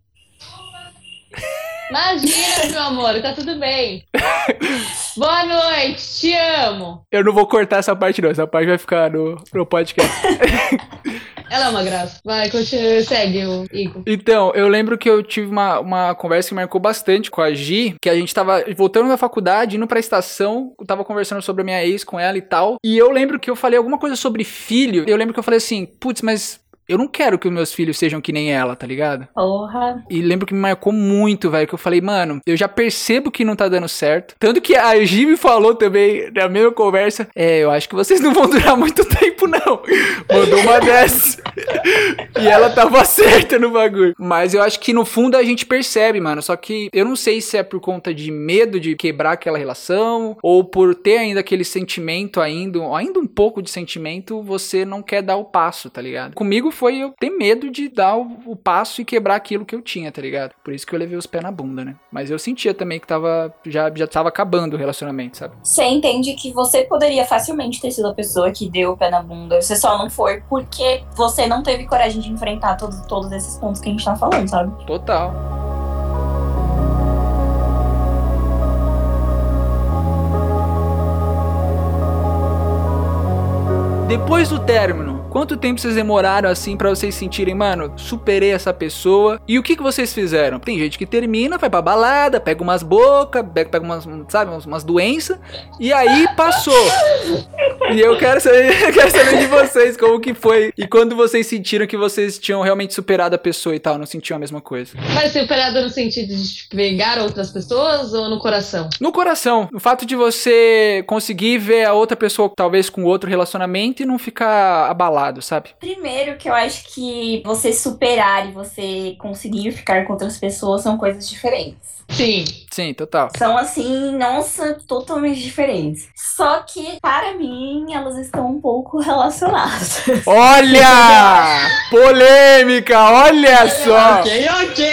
Imagina, meu amor, tá tudo bem. Boa noite, te amo. eu não vou cortar essa parte não, essa parte vai ficar no, no podcast. Ela é uma graça. Vai, continua, segue o Igor. Então, eu lembro que eu tive uma, uma conversa que marcou bastante com a Gi, que a gente tava voltando da faculdade, indo pra estação, tava conversando sobre a minha ex com ela e tal, e eu lembro que eu falei alguma coisa sobre filho, eu lembro que eu falei assim, putz, mas eu não quero que os meus filhos sejam que nem ela, tá ligado? Porra. E lembro que me marcou muito, velho, que eu falei, mano, eu já percebo que não tá dando certo. Tanto que a Gi me falou também, na mesma conversa, é, eu acho que vocês não vão durar muito tempo, não. Mandou uma dessas. e ela tava certa no bagulho. Mas eu acho que no fundo a gente percebe, mano. Só que eu não sei se é por conta de medo de quebrar aquela relação, ou por ter ainda aquele sentimento, ainda, ainda um pouco de sentimento, você não quer dar o passo, tá ligado? Comigo foi eu ter medo de dar o, o passo e quebrar aquilo que eu tinha, tá ligado? Por isso que eu levei os pés na bunda, né? Mas eu sentia também que tava, já, já tava acabando o relacionamento, sabe? Você entende que você poderia facilmente ter sido a pessoa que deu o pé na bunda. Você só não foi porque você não teve coragem de enfrentar todos, todos esses pontos que a gente tá falando, sabe? Total. Depois do término, quanto tempo vocês demoraram assim pra vocês sentirem, mano, superei essa pessoa? E o que que vocês fizeram? Tem gente que termina, vai pra balada, pega umas bocas, pega, umas, sabe, umas, umas doenças, e aí passou. E eu quero saber, eu quero saber de vocês como que foi. E quando vocês sentiram que vocês tinham realmente superado a pessoa e tal, não sentiam a mesma coisa? Mas superado no sentido de tipo, pegar outras pessoas ou no coração? No coração, o fato de você conseguir ver a outra pessoa talvez com outro relacionamento e não ficar abalado, sabe? Primeiro que eu acho que você superar e você conseguir ficar com outras pessoas são coisas diferentes. Sim. Sim, total. São assim, nossa, totalmente diferentes. Só que, para mim, elas estão um pouco relacionadas. Olha! Polêmica, olha só! Ok, ok!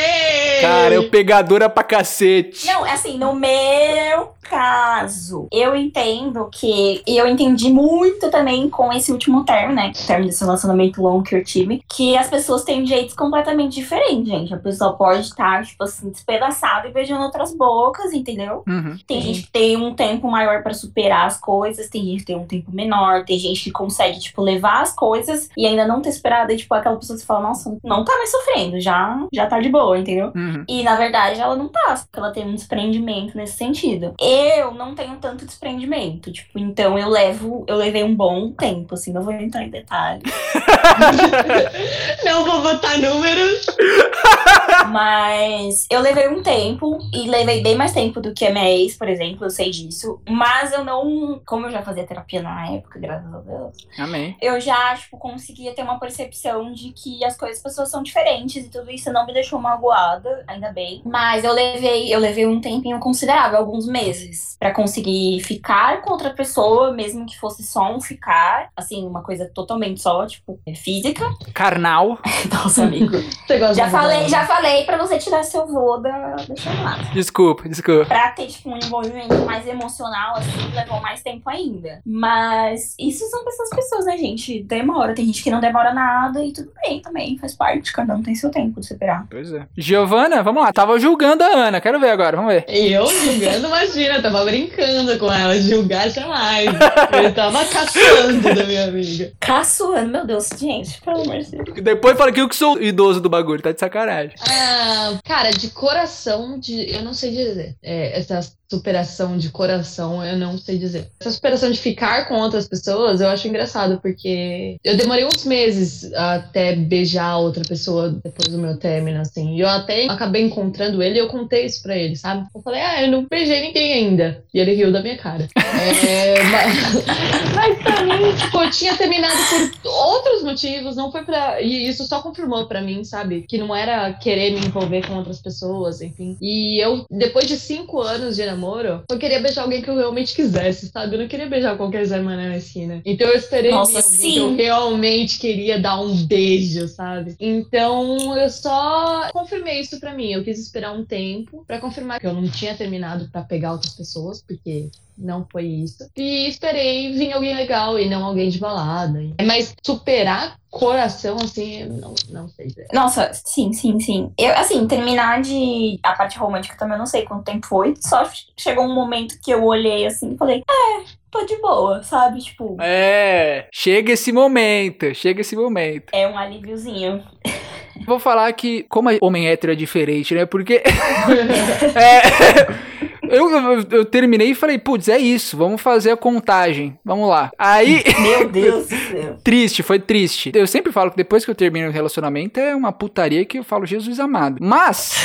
Cara, eu pegadora pra cacete. Não, assim, no meu caso, eu entendo que. E eu entendi muito também com esse último termo, né? O termo desse relacionamento longo que eu tive. Que as pessoas têm jeitos completamente diferentes, gente. A pessoa pode estar, tipo assim, despedaçada e beijando outras bocas, entendeu? Uhum. Tem gente que tem um tempo maior pra superar as coisas, tem gente que tem um tempo menor, tem gente que consegue, tipo, levar as coisas e ainda não ter superado, e, tipo, aquela pessoa que você fala, nossa, não tá mais sofrendo, já, já tá de boa, entendeu? Uhum. E na verdade ela não tá, porque ela tem um desprendimento nesse sentido. Eu não tenho tanto desprendimento, tipo, então eu levo, eu levei um bom tempo, assim, não vou entrar em detalhes. Não vou botar números. Mas eu levei um tempo e levei bem mais tempo do que a minha ex, por exemplo, eu sei disso. Mas eu não, como eu já fazia terapia na época, graças a Deus, Amém. eu já, tipo, conseguia ter uma percepção de que as coisas, as pessoas são diferentes e tudo isso não me deixou magoada, ainda bem. Mas eu levei, eu levei um tempinho considerável, alguns meses, pra conseguir ficar com outra pessoa, mesmo que fosse só um ficar, assim, uma coisa totalmente só, tipo, física. Carnal. Nossa, amigo. Você gosta Já de falei, já falei pra você tirar seu vô da, da chamada. Desculpa, desculpa. Pra ter, tipo, um envolvimento mais emocional, assim, levou mais tempo ainda. Mas isso são essas pessoas, né, gente? Demora. Tem gente que não demora nada e tudo bem também. Faz parte. Cada um tem seu tempo de superar. Pois é. Giovana, vamos lá. Tava julgando a Ana. Quero ver agora, vamos ver. Eu julgando, imagina, tava brincando com ela, julgar jamais. Eu tava caçando da minha amiga. Caçoando, meu Deus, gente, pelo amor de Deus. Depois fala que eu que sou idoso do bagulho, tá de sacanagem. Ah, cara, de coração, de, eu não sei dizer. É, essa superação de coração, eu não sei dizer. Essa superação de ficar com outras pessoas, eu acho engraçado, porque eu demorei uns meses até beijar outra pessoa depois do meu término, assim. E eu até acabei encontrando ele e eu contei isso pra ele, sabe? Eu falei, ah, eu não beijei ninguém ainda. E ele riu da minha cara. é, mas, mas pra mim, tipo, eu tinha terminado por outros motivos, não foi pra. E isso só confirmou pra mim, sabe? Que não era querer me envolver com outras pessoas, enfim. E eu, depois de cinco anos de namoro, eu queria beijar alguém que eu realmente quisesse, sabe? Eu não queria beijar qualquer Zé Mané na esquina. Então eu esperei Nossa, alguém que eu sim. realmente queria dar um beijo, sabe? Então eu só confirmei isso pra mim. Eu quis esperar um tempo pra confirmar que eu não tinha terminado pra pegar outras pessoas, porque não foi isso. E esperei vir alguém legal e não alguém de balada. Mas superar coração, assim, eu não, não sei dizer. Nossa, sim, sim, sim. Eu, assim, terminar de. A parte romântica também eu não sei quanto tempo foi. Só chegou um momento que eu olhei assim e falei, é, tô de boa, sabe? Tipo, É, chega esse momento, chega esse momento. é um alíviozinho. Vou falar que, como homem hétero é diferente, né? Porque. é. Eu, eu, eu terminei e falei, putz, é isso, vamos fazer a contagem. Vamos lá. Aí. Meu Deus do céu. Triste, foi triste. Eu sempre falo que depois que eu termino o relacionamento é uma putaria que eu falo Jesus amado. Mas,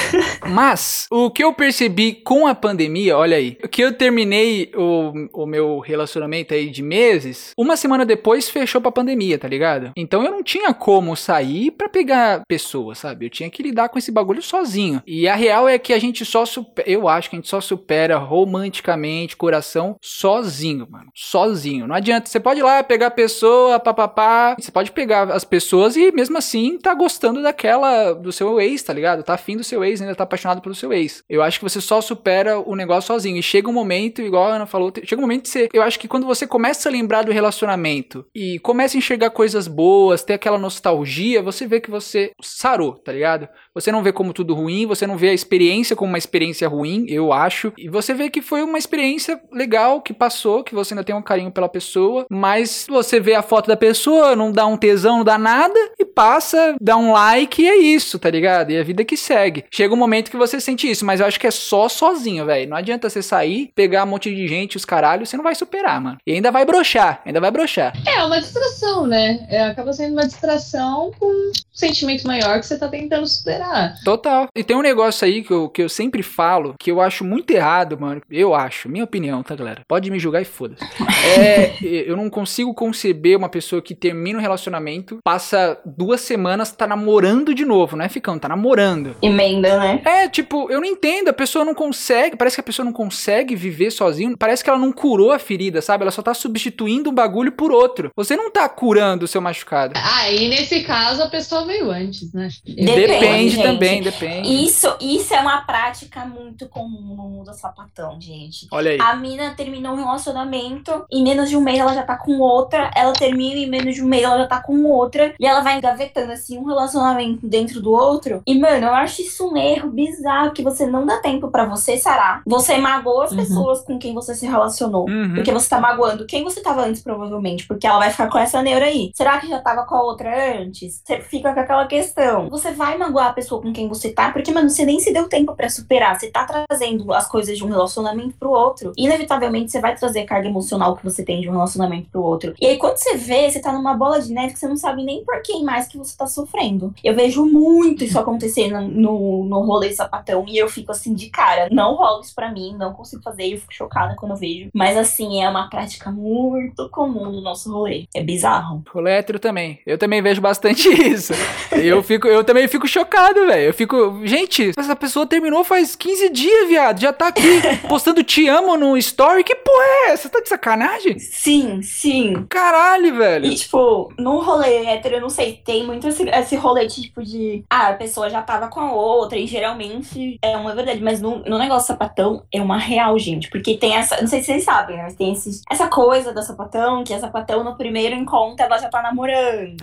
mas, o que eu percebi com a pandemia, olha aí, que eu terminei o, o meu relacionamento aí de meses, uma semana depois fechou pra pandemia, tá ligado? Então eu não tinha como sair pra pegar pessoas, sabe? Eu tinha que lidar com esse bagulho sozinho. E a real é que a gente só supera, eu acho que a gente só supera romanticamente, coração, sozinho, mano. Sozinho. Não adianta, você pode ir lá pegar a pessoa, papapá, você pode pegar as pessoas e mesmo assim tá gostando daquela, do seu ex, tá ligado? Tá afim do seu ex, ainda tá apaixonado pelo seu ex. Eu acho que você só supera o negócio sozinho. E chega um momento, igual a Ana falou, chega um momento que você, eu acho que quando você começa a lembrar do relacionamento e começa a enxergar coisas boas, ter aquela nostalgia, você vê que você sarou, tá ligado? Você não vê como tudo ruim, você não vê a experiência como uma experiência ruim, eu acho. E você vê que foi uma experiência legal que passou, que você ainda tem um carinho pela pessoa, mas você vê a foto da pessoa, não dá um tesão, não dá nada, e passa, dá um like e é isso, tá ligado? E a vida que segue. Chega um momento que você sente isso, mas eu acho que é só sozinho, velho. Não adianta você sair, pegar um monte de gente, os caralhos, você não vai superar, mano. E ainda vai broxar, ainda vai broxar. É uma distração, né? É, acaba sendo uma distração com um sentimento maior que você tá tentando superar. Total. E tem um negócio aí que eu, que eu sempre falo, que eu acho muito errado, mano. Eu acho, minha opinião, tá, galera? Pode me julgar e foda-se. É, eu não consigo conceber uma pessoa que termina um relacionamento, passa duas semanas, tá namorando de novo, não é ficando, tá namorando. Emenda, né? É, tipo, eu não entendo, a pessoa não consegue, parece que a pessoa não consegue viver sozinho, parece que ela não curou a ferida, sabe? Ela só tá substituindo um bagulho por outro. Você não tá curando o seu machucado. Ah, e nesse caso a pessoa veio antes, né? Depende, Depende gente. também, depende. Isso, isso é uma prática muito comum no mundo sapatão, gente. Olha aí. A mina terminou um relacionamento, em menos de um mês ela já tá com outra, ela termina e em menos de um mês ela já tá com outra, e ela vai engavetando assim um relacionamento dentro do outro. E, mano, eu acho isso um erro bizarro, que você não dá tempo pra você sarar. Você magoa as Uhum. pessoas com quem você se relacionou. Uhum. Porque você tá magoando quem você tava antes, provavelmente. Porque ela vai ficar com essa neura aí. Será que já tava com a outra antes? Você fica com aquela questão. Você vai magoar a pessoa com quem você tá, porque, mano, você nem se deu tempo pra superar. Você tá trazendo as coisas de um relacionamento pro outro. Inevitavelmente, você vai trazer a carga emocional que você tem de um relacionamento pro outro. E aí, quando você vê, você tá numa bola de neve que você não sabe nem por quem mais que você tá sofrendo. Eu vejo muito isso acontecer no, no, rolê sapatão. E eu fico assim, de cara, não rola isso pra mim, não consigo fazer. Eu fico chocada quando eu vejo. Mas assim, é uma prática muito comum no nosso rolê. É bizarro. Rolê hétero também. Eu também vejo bastante isso. eu, fico, eu também fico chocado, velho. Eu fico. Gente, essa pessoa terminou faz 15 dias, viado. Já tá aqui postando te amo no story. Que porra é essa? Tá de sacanagem? Sim, sim. Caralho, velho. E, tipo, no rolê hétero, eu não sei, Tem muito esse, esse rolê, tipo, de. Ah, a pessoa já tava com a outra, e geralmente é uma verdade. Mas no, no negócio sapatão é uma real, gente. Porque tem essa. Não sei se vocês sabem, né? Mas tem esse, essa coisa da sapatão, que a sapatão no primeiro encontro ela já tá namorando.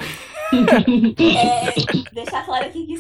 é, que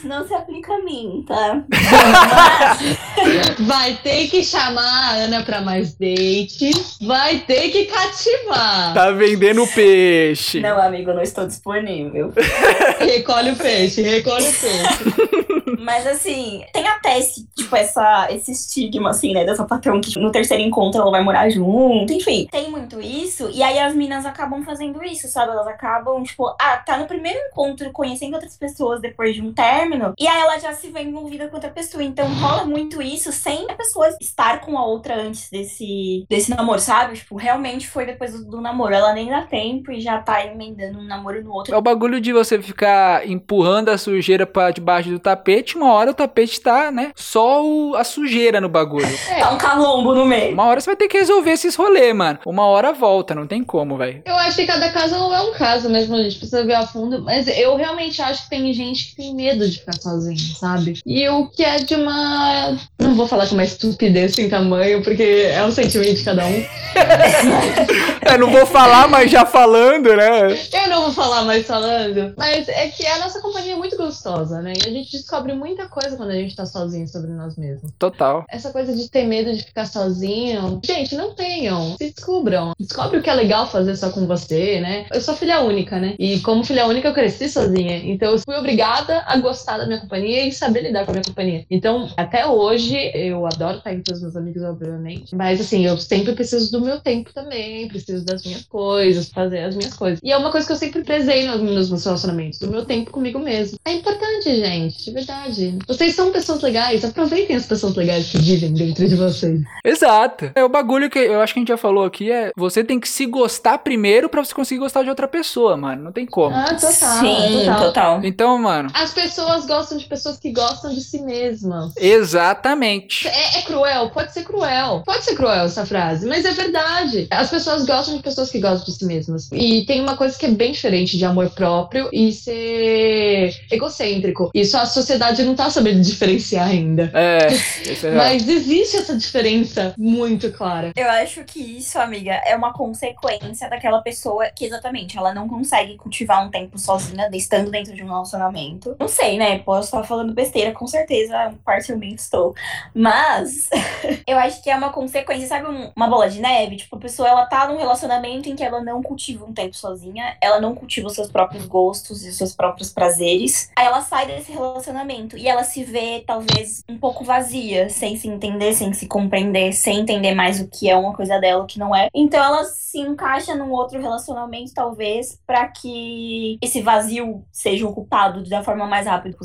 isso não se aplica a mim, tá? Vai ter que chamar a Ana pra mais dates. Vai ter que cativar. Tá vendendo peixe. Não, amigo, não estou disponível. recolhe o peixe, recolhe o peixe. Mas assim, tem até esse, tipo, essa, esse estigma, assim, né, dessa patrão que no terceiro encontro ela vai morar junto, enfim. Tem muito isso, e aí as minas acabam fazendo isso, sabe? Elas acabam, tipo, ah, tá no primeiro encontro conhecendo outras pessoas depois de um término, e aí ela já se vê envolvida com outra pessoa. Então rola muito isso sem a pessoa estar com a outra antes desse, desse namoro, sabe? Tipo, realmente foi depois do, do namoro. Ela nem dá tempo e já tá emendando um namoro no outro. É o bagulho de você ficar empurrando a sujeira pra debaixo do tapete, uma hora o tapete tá, né? Só o, a sujeira no bagulho. É. Tá um calombo no meio. Uma hora você vai ter que resolver esses rolês, mano. Uma hora volta, não tem como, velho. Eu acho que cada caso é um caso mesmo, a gente precisa ver a fundo. Mas eu realmente acho que tem gente que tem medo de ficar sozinho, sabe? E o que é de uma. Não vou falar com uma estupidez sem tamanho, porque é um sentimento de cada um. é, não vou falar, mas já falando, né? Eu não vou falar mais falando. Mas é que a nossa companhia é muito gostosa, né? E a gente descobre muita coisa quando a gente tá sozinho sobre nós mesmos. Total. Essa coisa de ter medo de ficar sozinho. Gente, não tenham. Se descubram. Descobre o que é legal fazer só com você, né? Eu sou filha única, né? E como filha única, eu cresci sozinha. Então eu fui obrigada a gostar da minha companhia e saber lidar com a minha companhia. Então, até hoje, eu adoro estar entre os meus amigos, obviamente. Mas assim, eu sempre preciso do meu tempo também. Preciso das minhas coisas, fazer as minhas coisas. E é uma coisa que eu sempre prezei nos, nos meus relacionamentos, do meu tempo comigo mesmo. É importante, gente, de verdade. Vocês são pessoas legais, aproveitem as pessoas legais que vivem dentro de vocês. Exato. É o bagulho que eu acho que a gente já falou aqui é você tem que se gostar primeiro para você conseguir gostar de outra pessoa, mano. Não tem como. Ah, total. Sim, total. total. Então, mano. As pessoas gostam de pessoas que gostam de si mesmas. Exatamente. É, é, cruel, pode ser cruel. Pode ser cruel essa frase, mas é verdade. As pessoas gostam de pessoas que gostam de si mesmas. E tem uma coisa que é bem diferente de amor próprio e ser egocêntrico. Isso a sociedade não tá sabendo diferenciar ainda. É, é mas existe essa diferença muito clara. Eu acho que isso, amiga, é uma consequência daquela pessoa que exatamente ela não consegue cultivar um tempo sozinha, estando dentro de um relacionamento. Não sei, né? Posso estar falando besteira, com certeza, parcialmente estou. Mas eu acho que é uma consequência, sabe, um, uma bola de neve? Tipo, a pessoa ela tá num relacionamento em que ela não cultiva um tempo sozinha, ela não cultiva os seus próprios gostos e os seus próprios prazeres. Aí ela sai desse relacionamento e ela se vê, talvez, um pouco vazia, sem se entender, sem se compreender, sem entender mais o que é uma coisa dela, o que não é. Então ela se encaixa num outro relacionamento, talvez, para que esse vazio seja ocupado da forma mais rápida possível.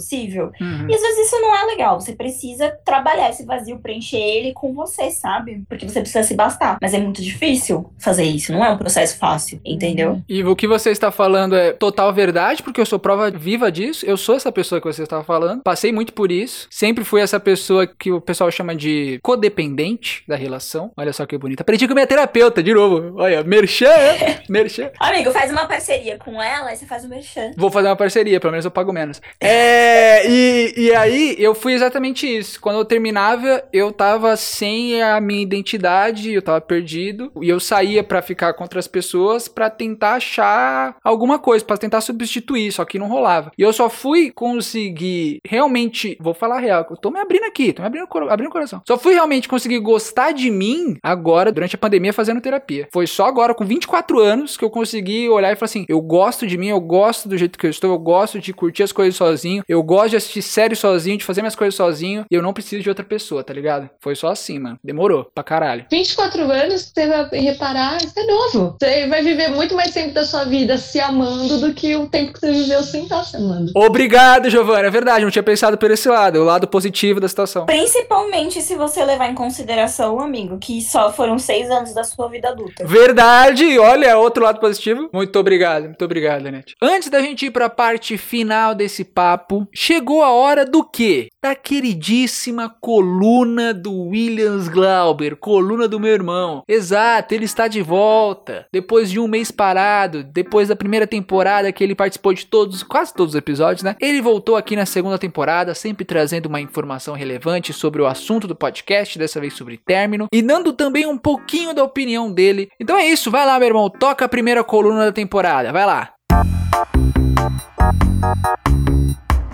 Uhum. E às vezes isso não é legal. Você precisa trabalhar esse vazio, preencher ele com você, sabe? Porque você precisa se bastar. Mas é muito difícil fazer isso. Não é um processo fácil, entendeu? E o que você está falando é total verdade, porque eu sou prova viva disso. Eu sou essa pessoa que você está falando. Passei muito por isso. Sempre fui essa pessoa que o pessoal chama de codependente da relação. Olha só que bonita. Aprendi com minha terapeuta, de novo. Olha, merchan, é? merchan. Amigo, faz uma parceria com ela e você faz o merchan. Vou fazer uma parceria, pelo menos eu pago menos. É, e, e aí eu fui exatamente isso. Quando eu terminava, eu tava sem a minha identidade, eu tava perdido. E eu saía pra ficar com outras pessoas pra tentar achar alguma coisa, pra tentar substituir, só que não rolava. E eu só fui conseguir realmente, vou falar real, eu tô me abrindo aqui, tô me abrindo, abrindo o coração. Só fui realmente conseguir gostar de mim agora, durante a pandemia, fazendo terapia. Foi só agora, com 24 anos, que eu consegui olhar e falar assim: eu gosto de mim, eu gosto do jeito que eu estou, eu gosto de curtir as coisas sozinho, eu gosto de assistir séries sozinho, de fazer minhas coisas sozinho, e eu não preciso de outra pessoa, tá ligado? Foi só assim, mano. Demorou pra caralho. 24 anos, você vai reparar, você é novo. Você vai viver muito mais tempo da sua vida se amando do que o tempo que você viveu sem estar se amando. Obrigado, Giovana. É verdade, não tinha pensado por esse lado, o lado positivo da situação. Principalmente se você levar em consideração, amigo, que só foram seis anos da sua vida adulta. Verdade! Olha, outro lado positivo. Muito obrigado, muito obrigado, Net. Antes da gente ir para a parte final desse papo, chegou a hora do quê? Da queridíssima coluna do Williams Glauber, coluna do meu irmão. Exato, ele está de volta. Depois de um mês parado, depois da primeira temporada que ele participou de todos, quase todos os episódios, né? Ele voltou aqui na segunda temporada, sempre trazendo uma informação relevante sobre o assunto do podcast, dessa vez sobre término, e dando também um pouquinho da opinião dele. Então é isso, vai lá, meu irmão, toca a primeira coluna da temporada, vai lá.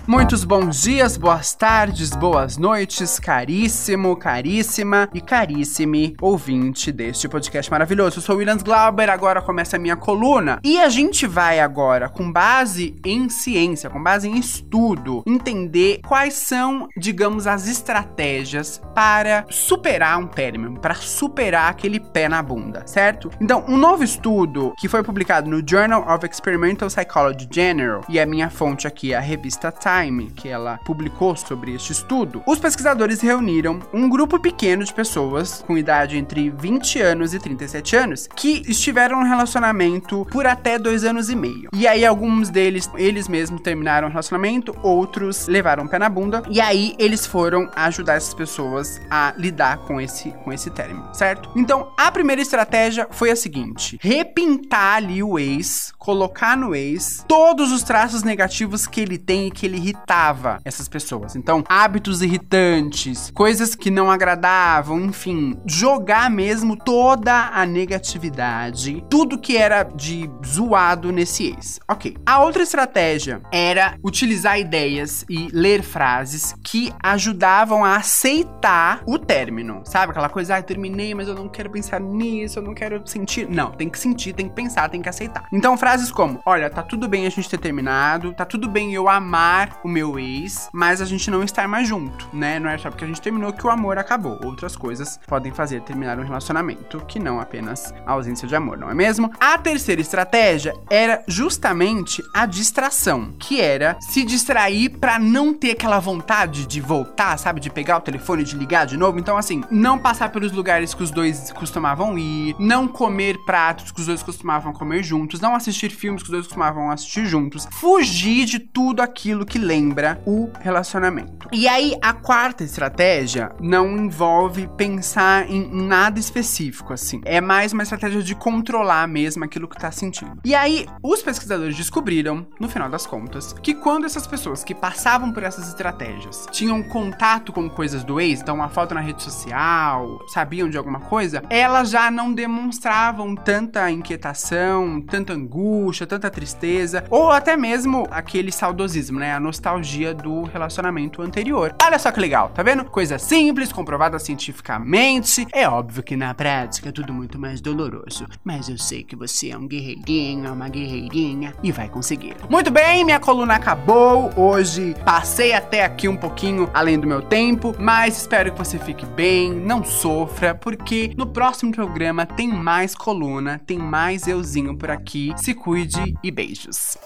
Muitos bons dias, boas tardes, boas noites, caríssimo, caríssima e caríssime ouvinte deste podcast maravilhoso. Eu sou Williams Glauber, agora começa a minha coluna. E a gente vai agora, com base em ciência, com base em estudo, entender quais são, digamos, as estratégias para superar um término, para superar aquele pé na bunda, certo? Então, um novo estudo que foi publicado no Journal of Experimental Psychology General, e a minha fonte aqui é a revista Time, Time, que ela publicou sobre este estudo, os pesquisadores reuniram um grupo pequeno de pessoas com idade entre 20 anos e 37 anos que estiveram no relacionamento por até dois anos e meio. E aí, alguns deles, eles mesmos terminaram o relacionamento, outros levaram o pé na bunda, e aí eles foram ajudar essas pessoas a lidar com esse, com esse término, certo? Então, a primeira estratégia foi a seguinte: repintar ali o ex, colocar no ex todos os traços negativos que ele tem e que ele irritava essas pessoas. Então, hábitos irritantes, coisas que não agradavam, enfim, jogar mesmo toda a negatividade, tudo que era de zoado nesse ex. Ok. A outra estratégia era utilizar ideias e ler frases que ajudavam a aceitar o término. Sabe aquela coisa, ah, terminei, mas eu não quero pensar nisso, eu não quero sentir. Não, tem que sentir, tem que pensar, tem que aceitar. Então, frases como: olha, tá tudo bem a gente ter terminado, tá tudo bem eu amar o meu ex, mas a gente não estar mais junto, né? Não é só porque a gente terminou que o amor acabou. Outras coisas podem fazer terminar um relacionamento que não apenas a ausência de amor, não é mesmo? A terceira estratégia era justamente a distração, que era se distrair para não ter aquela vontade de voltar, sabe? De pegar o telefone de ligar de novo. Então, assim, não passar pelos lugares que os dois costumavam ir, não comer pratos que os dois costumavam comer juntos, não assistir filmes que os dois costumavam assistir juntos, fugir de tudo aquilo que lembra o relacionamento. E aí, a quarta estratégia não envolve pensar em nada específico, assim. É mais uma estratégia de controlar mesmo aquilo que tá sentindo. E aí, os pesquisadores descobriram, no final das contas, que quando essas pessoas que passavam por essas estratégias tinham contato com coisas do ex, então uma foto na rede social, sabiam de alguma coisa, elas já não demonstravam tanta inquietação, tanta angústia, tanta tristeza, ou até mesmo aquele saudosismo, né? A nostalgia do relacionamento anterior. Olha só que legal, tá vendo? Coisa simples, comprovada cientificamente. É óbvio que na prática é tudo muito mais doloroso, mas eu sei que você é um guerreirinho, é uma guerreirinha e vai conseguir. Muito bem, minha coluna acabou. Hoje passei até aqui um pouquinho além do meu tempo, mas espero que você fique bem, não sofra, porque no próximo programa tem mais coluna, tem mais euzinho por aqui. Se cuide e beijos.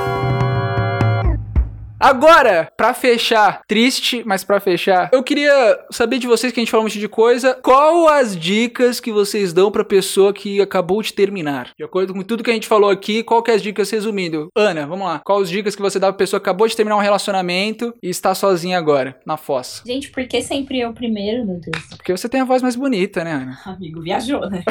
Música Agora, pra fechar, triste, mas pra fechar, eu queria saber de vocês que a gente falou um monte de coisa. Qual as dicas que vocês dão pra pessoa que acabou de terminar? De acordo com tudo que a gente falou aqui, qual que é as dicas resumindo? Ana, vamos lá. Quais as dicas que você dá pra pessoa que acabou de terminar um relacionamento e está sozinha agora, na fossa? Gente, por que sempre eu primeiro, meu Deus? Porque você tem a voz mais bonita, né, Ana? Amigo, viajou, né?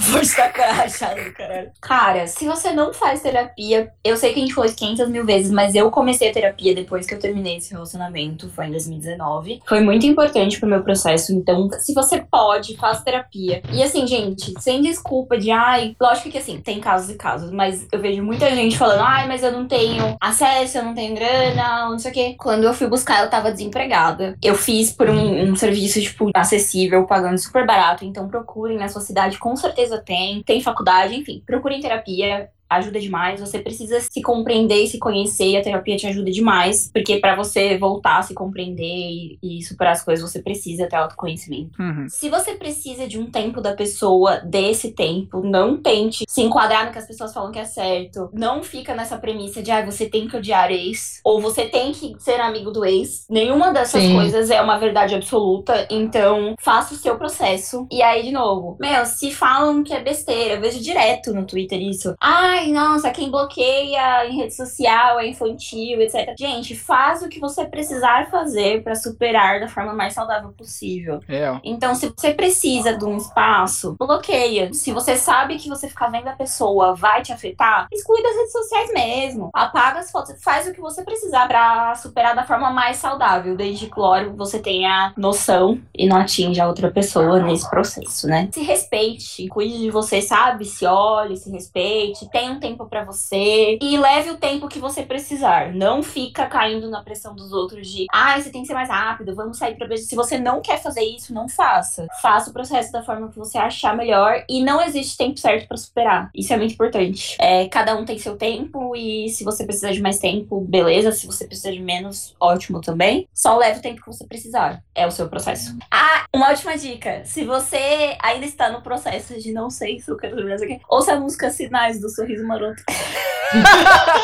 Vou destacar achado, caralho. Cara, se você não faz terapia, eu sei que a gente falou isso 500 mil vezes, mas eu comecei a terapia depois que eu terminei esse relacionamento, foi em 2019. Foi muito importante pro meu processo, então, se você pode, faça terapia. E assim, gente, sem desculpa de, ai, lógico que assim, tem casos e casos, mas eu vejo muita gente falando, ai, mas eu não tenho acesso, eu não tenho grana, não sei o quê. Quando eu fui buscar, eu tava desempregada. Eu fiz por um, um serviço, tipo, acessível, pagando super barato, então procurem na sua cidade, com certeza tem. Tem faculdade, enfim, procurem terapia ajuda demais. Você precisa se compreender e se conhecer, e a terapia te ajuda demais. Porque para você voltar a se compreender e, e, superar as coisas, você precisa ter autoconhecimento. Uhum. Se você precisa de um tempo da pessoa, desse tempo, não tente se enquadrar no que as pessoas falam que é certo. Não fica nessa premissa de, ah, você tem que odiar ex, ou você tem que ser amigo do ex. Nenhuma dessas Sim. coisas é uma verdade absoluta. Então, faça o seu processo. E aí, de novo, meu, se falam que é besteira, eu vejo direto no Twitter isso. Ai, nossa, quem bloqueia em rede social é infantil, etc. Gente, faz o que você precisar fazer pra superar da forma mais saudável possível. É, Então, se você precisa de um espaço, bloqueia. Se você sabe que você ficar vendo a pessoa vai te afetar, exclui das redes sociais mesmo. Apaga as fotos, faz o que você precisar pra superar da forma mais saudável, desde que, claro, você tenha noção e não atinja a outra pessoa nesse processo, né? Se respeite, cuide de você, sabe? Se olhe, se respeite, tenha um tempo pra você e leve o tempo que você precisar. Não fica caindo na pressão dos outros de, ai, você tem que ser mais rápido, vamos sair pra beijo. Se você não quer fazer isso, não faça. Faça o processo da forma que você achar melhor e não existe tempo certo pra superar. Isso é muito importante. É, cada um tem seu tempo e se você precisar de mais tempo, beleza. Se você precisa de menos, ótimo também. Só leve o tempo que você precisar. É o seu processo. Ah, uma última dica. Se você ainda está no processo de não sei se eu quero aqui, ouça a música Sinais do Sorriso Maroto.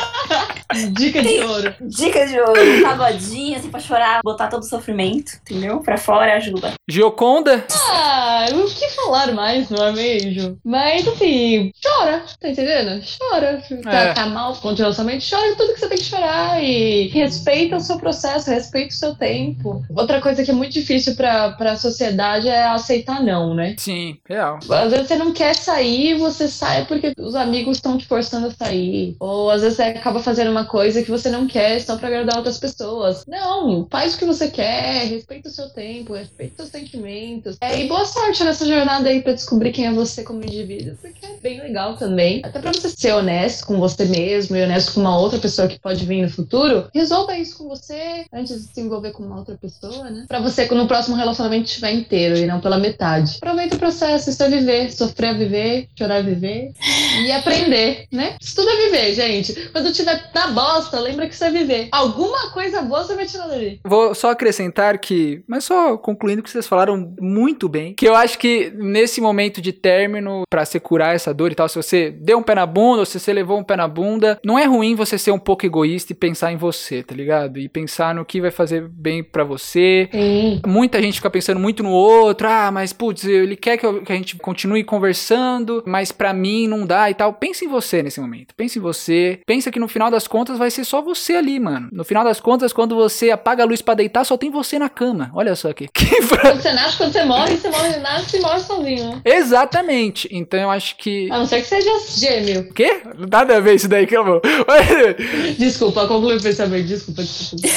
Dica de ouro. Dica de ouro, um pagodinho, assim, pra chorar, botar todo o sofrimento, entendeu? Pra fora ajuda. Gioconda? Ah, o que falar mais, não é mesmo? Mas assim, chora, tá entendendo? Chora. Tá, É. tá mal com o relacionamento, chora tudo que você tem que chorar. E respeita o seu processo, respeita o seu tempo. Outra coisa que é muito difícil pra, pra sociedade é aceitar não, né? Sim, real. Às vezes você não quer sair, você sai porque os amigos estão te forçando a sair. Ou às vezes você acaba fazendo uma coisa que você não quer só pra agradar outras pessoas. Não, faz o que você quer, respeita o seu tempo, respeita os seus sentimentos. É, e boa sorte nessa jornada aí pra descobrir quem é você como indivíduo, porque é bem legal também. Até pra você ser honesto com você mesmo e honesto com uma outra pessoa que pode vir no futuro, resolva isso com você antes de se envolver com uma outra pessoa, né? Pra você, no próximo relacionamento, estiver inteiro e não pela metade. Aproveita o processo, isso é viver, sofrer a viver, chorar a viver e aprender, né? Isso tudo é viver, gente. Quando tiver na bosta, lembra que isso é viver. Alguma coisa boa você vai tirar dali. Vou só acrescentar que, mas só concluindo que vocês falaram muito bem, que eu acho que nesse momento de término, pra se curar essa dor e tal, se você deu um pé na bunda ou se você levou um pé na bunda, não é ruim você ser um pouco egoísta e pensar em você, tá ligado? E pensar no que vai fazer bem pra você. Sim. Muita gente fica pensando muito no outro, ah, mas putz, ele quer que, eu- que a gente continue conversando, mas pra mim não dá e tal. Pense em você nesse momento. Pense em você. Pensa que no final das contas vai ser só você ali, mano. No final das contas, quando você apaga a luz pra deitar, só tem você na cama. Olha só aqui. Quando você nasce, quando você morre, você morre, nasce e morre sozinho, né? Exatamente. Então eu acho que. A não ser que seja gêmeo. Quê? Nada a ver isso daí, que eu vou. Desculpa, conclui o pensamento. Desculpa, desculpa.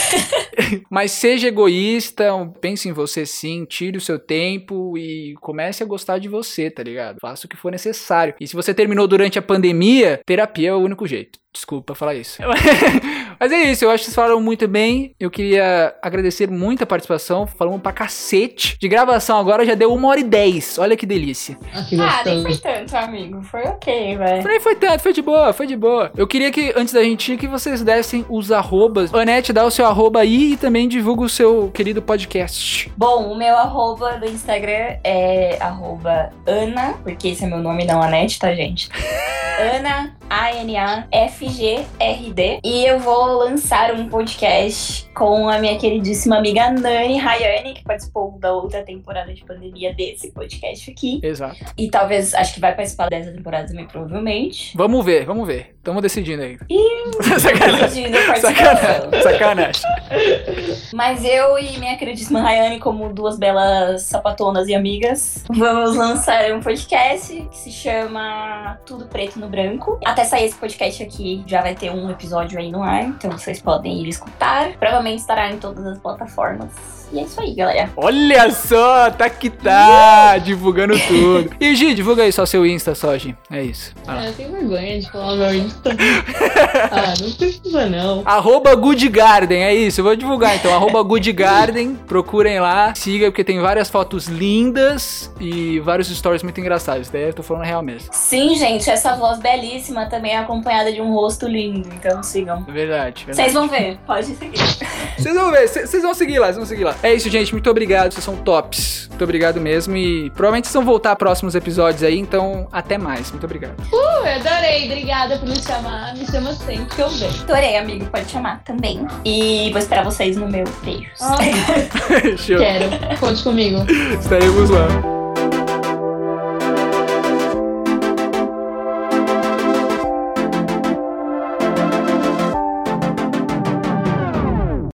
Mas seja egoísta, pense em você sim, tire o seu tempo e comece a gostar de você, tá ligado? Faça o que for necessário. E se você terminou durante a pandemia, terapia é o único jeito. Desculpa falar isso. Mas é isso, eu acho que vocês falaram muito bem. Eu queria agradecer muito a participação. Falamos pra cacete. De gravação agora já deu uma hora e dez. Olha que delícia. Ah, que Ah, nem foi tanto, amigo. Foi ok, velho. Foi, foi tanto, foi de boa, foi de boa. Eu queria que, antes da gente ir, que vocês dessem os arrobas. Anete, dá o seu arroba aí e também divulga o seu querido podcast. Bom, o meu arroba do Instagram é arroba Ana, porque esse é meu nome, não Anete, tá, gente? Ana, A-N-A-F-G-R-D. E eu vou lançar um podcast com a minha queridíssima amiga Nani Rayane, que participou da outra temporada de pandemia desse podcast aqui. Exato. E talvez, acho que vai participar dessa temporada também, provavelmente. Vamos ver, vamos ver. Estamos decidindo aí. Ih, Sacanagem. decidindo. Sacanagem. Sacanagem. Mas eu e minha queridíssima Rayane, como duas belas sapatonas e amigas, vamos lançar um podcast que se chama Tudo Preto no Branco. Até sair esse podcast aqui, já vai ter um episódio aí no ar, então vocês podem ir escutar. Provavelmente estará em todas as plataformas. E é isso aí, galera. Olha só, tá que tá, divulgando tudo. E Gi, divulga aí só seu Insta, só, Gi. É isso. Ah, eu tenho vergonha de falar meu Insta. ah, não precisa não. Arroba Good Garden, é isso, eu vou divulgar então. Arroba Good Garden, procurem lá, siga, porque tem várias fotos lindas e vários stories muito engraçados. Daí eu tô falando real mesmo. Sim, gente, essa voz belíssima, também acompanhada de um rosto lindo. Então sigam. Verdade, verdade. Vocês vão ver, pode seguir. Vocês vão ver, vocês vão seguir lá, vocês vão seguir lá. É isso, gente. Muito obrigado, vocês são tops. Muito obrigado mesmo. E provavelmente vocês vão voltar próximos episódios aí, então até mais. Muito obrigado. Uh, eu adorei, obrigada por me chamar. Me chama sempre que eu venho. Adorei, amigo, pode chamar também. E vou esperar vocês no meu beijos. Ah, Show. quero, conte comigo. Estaremos lá.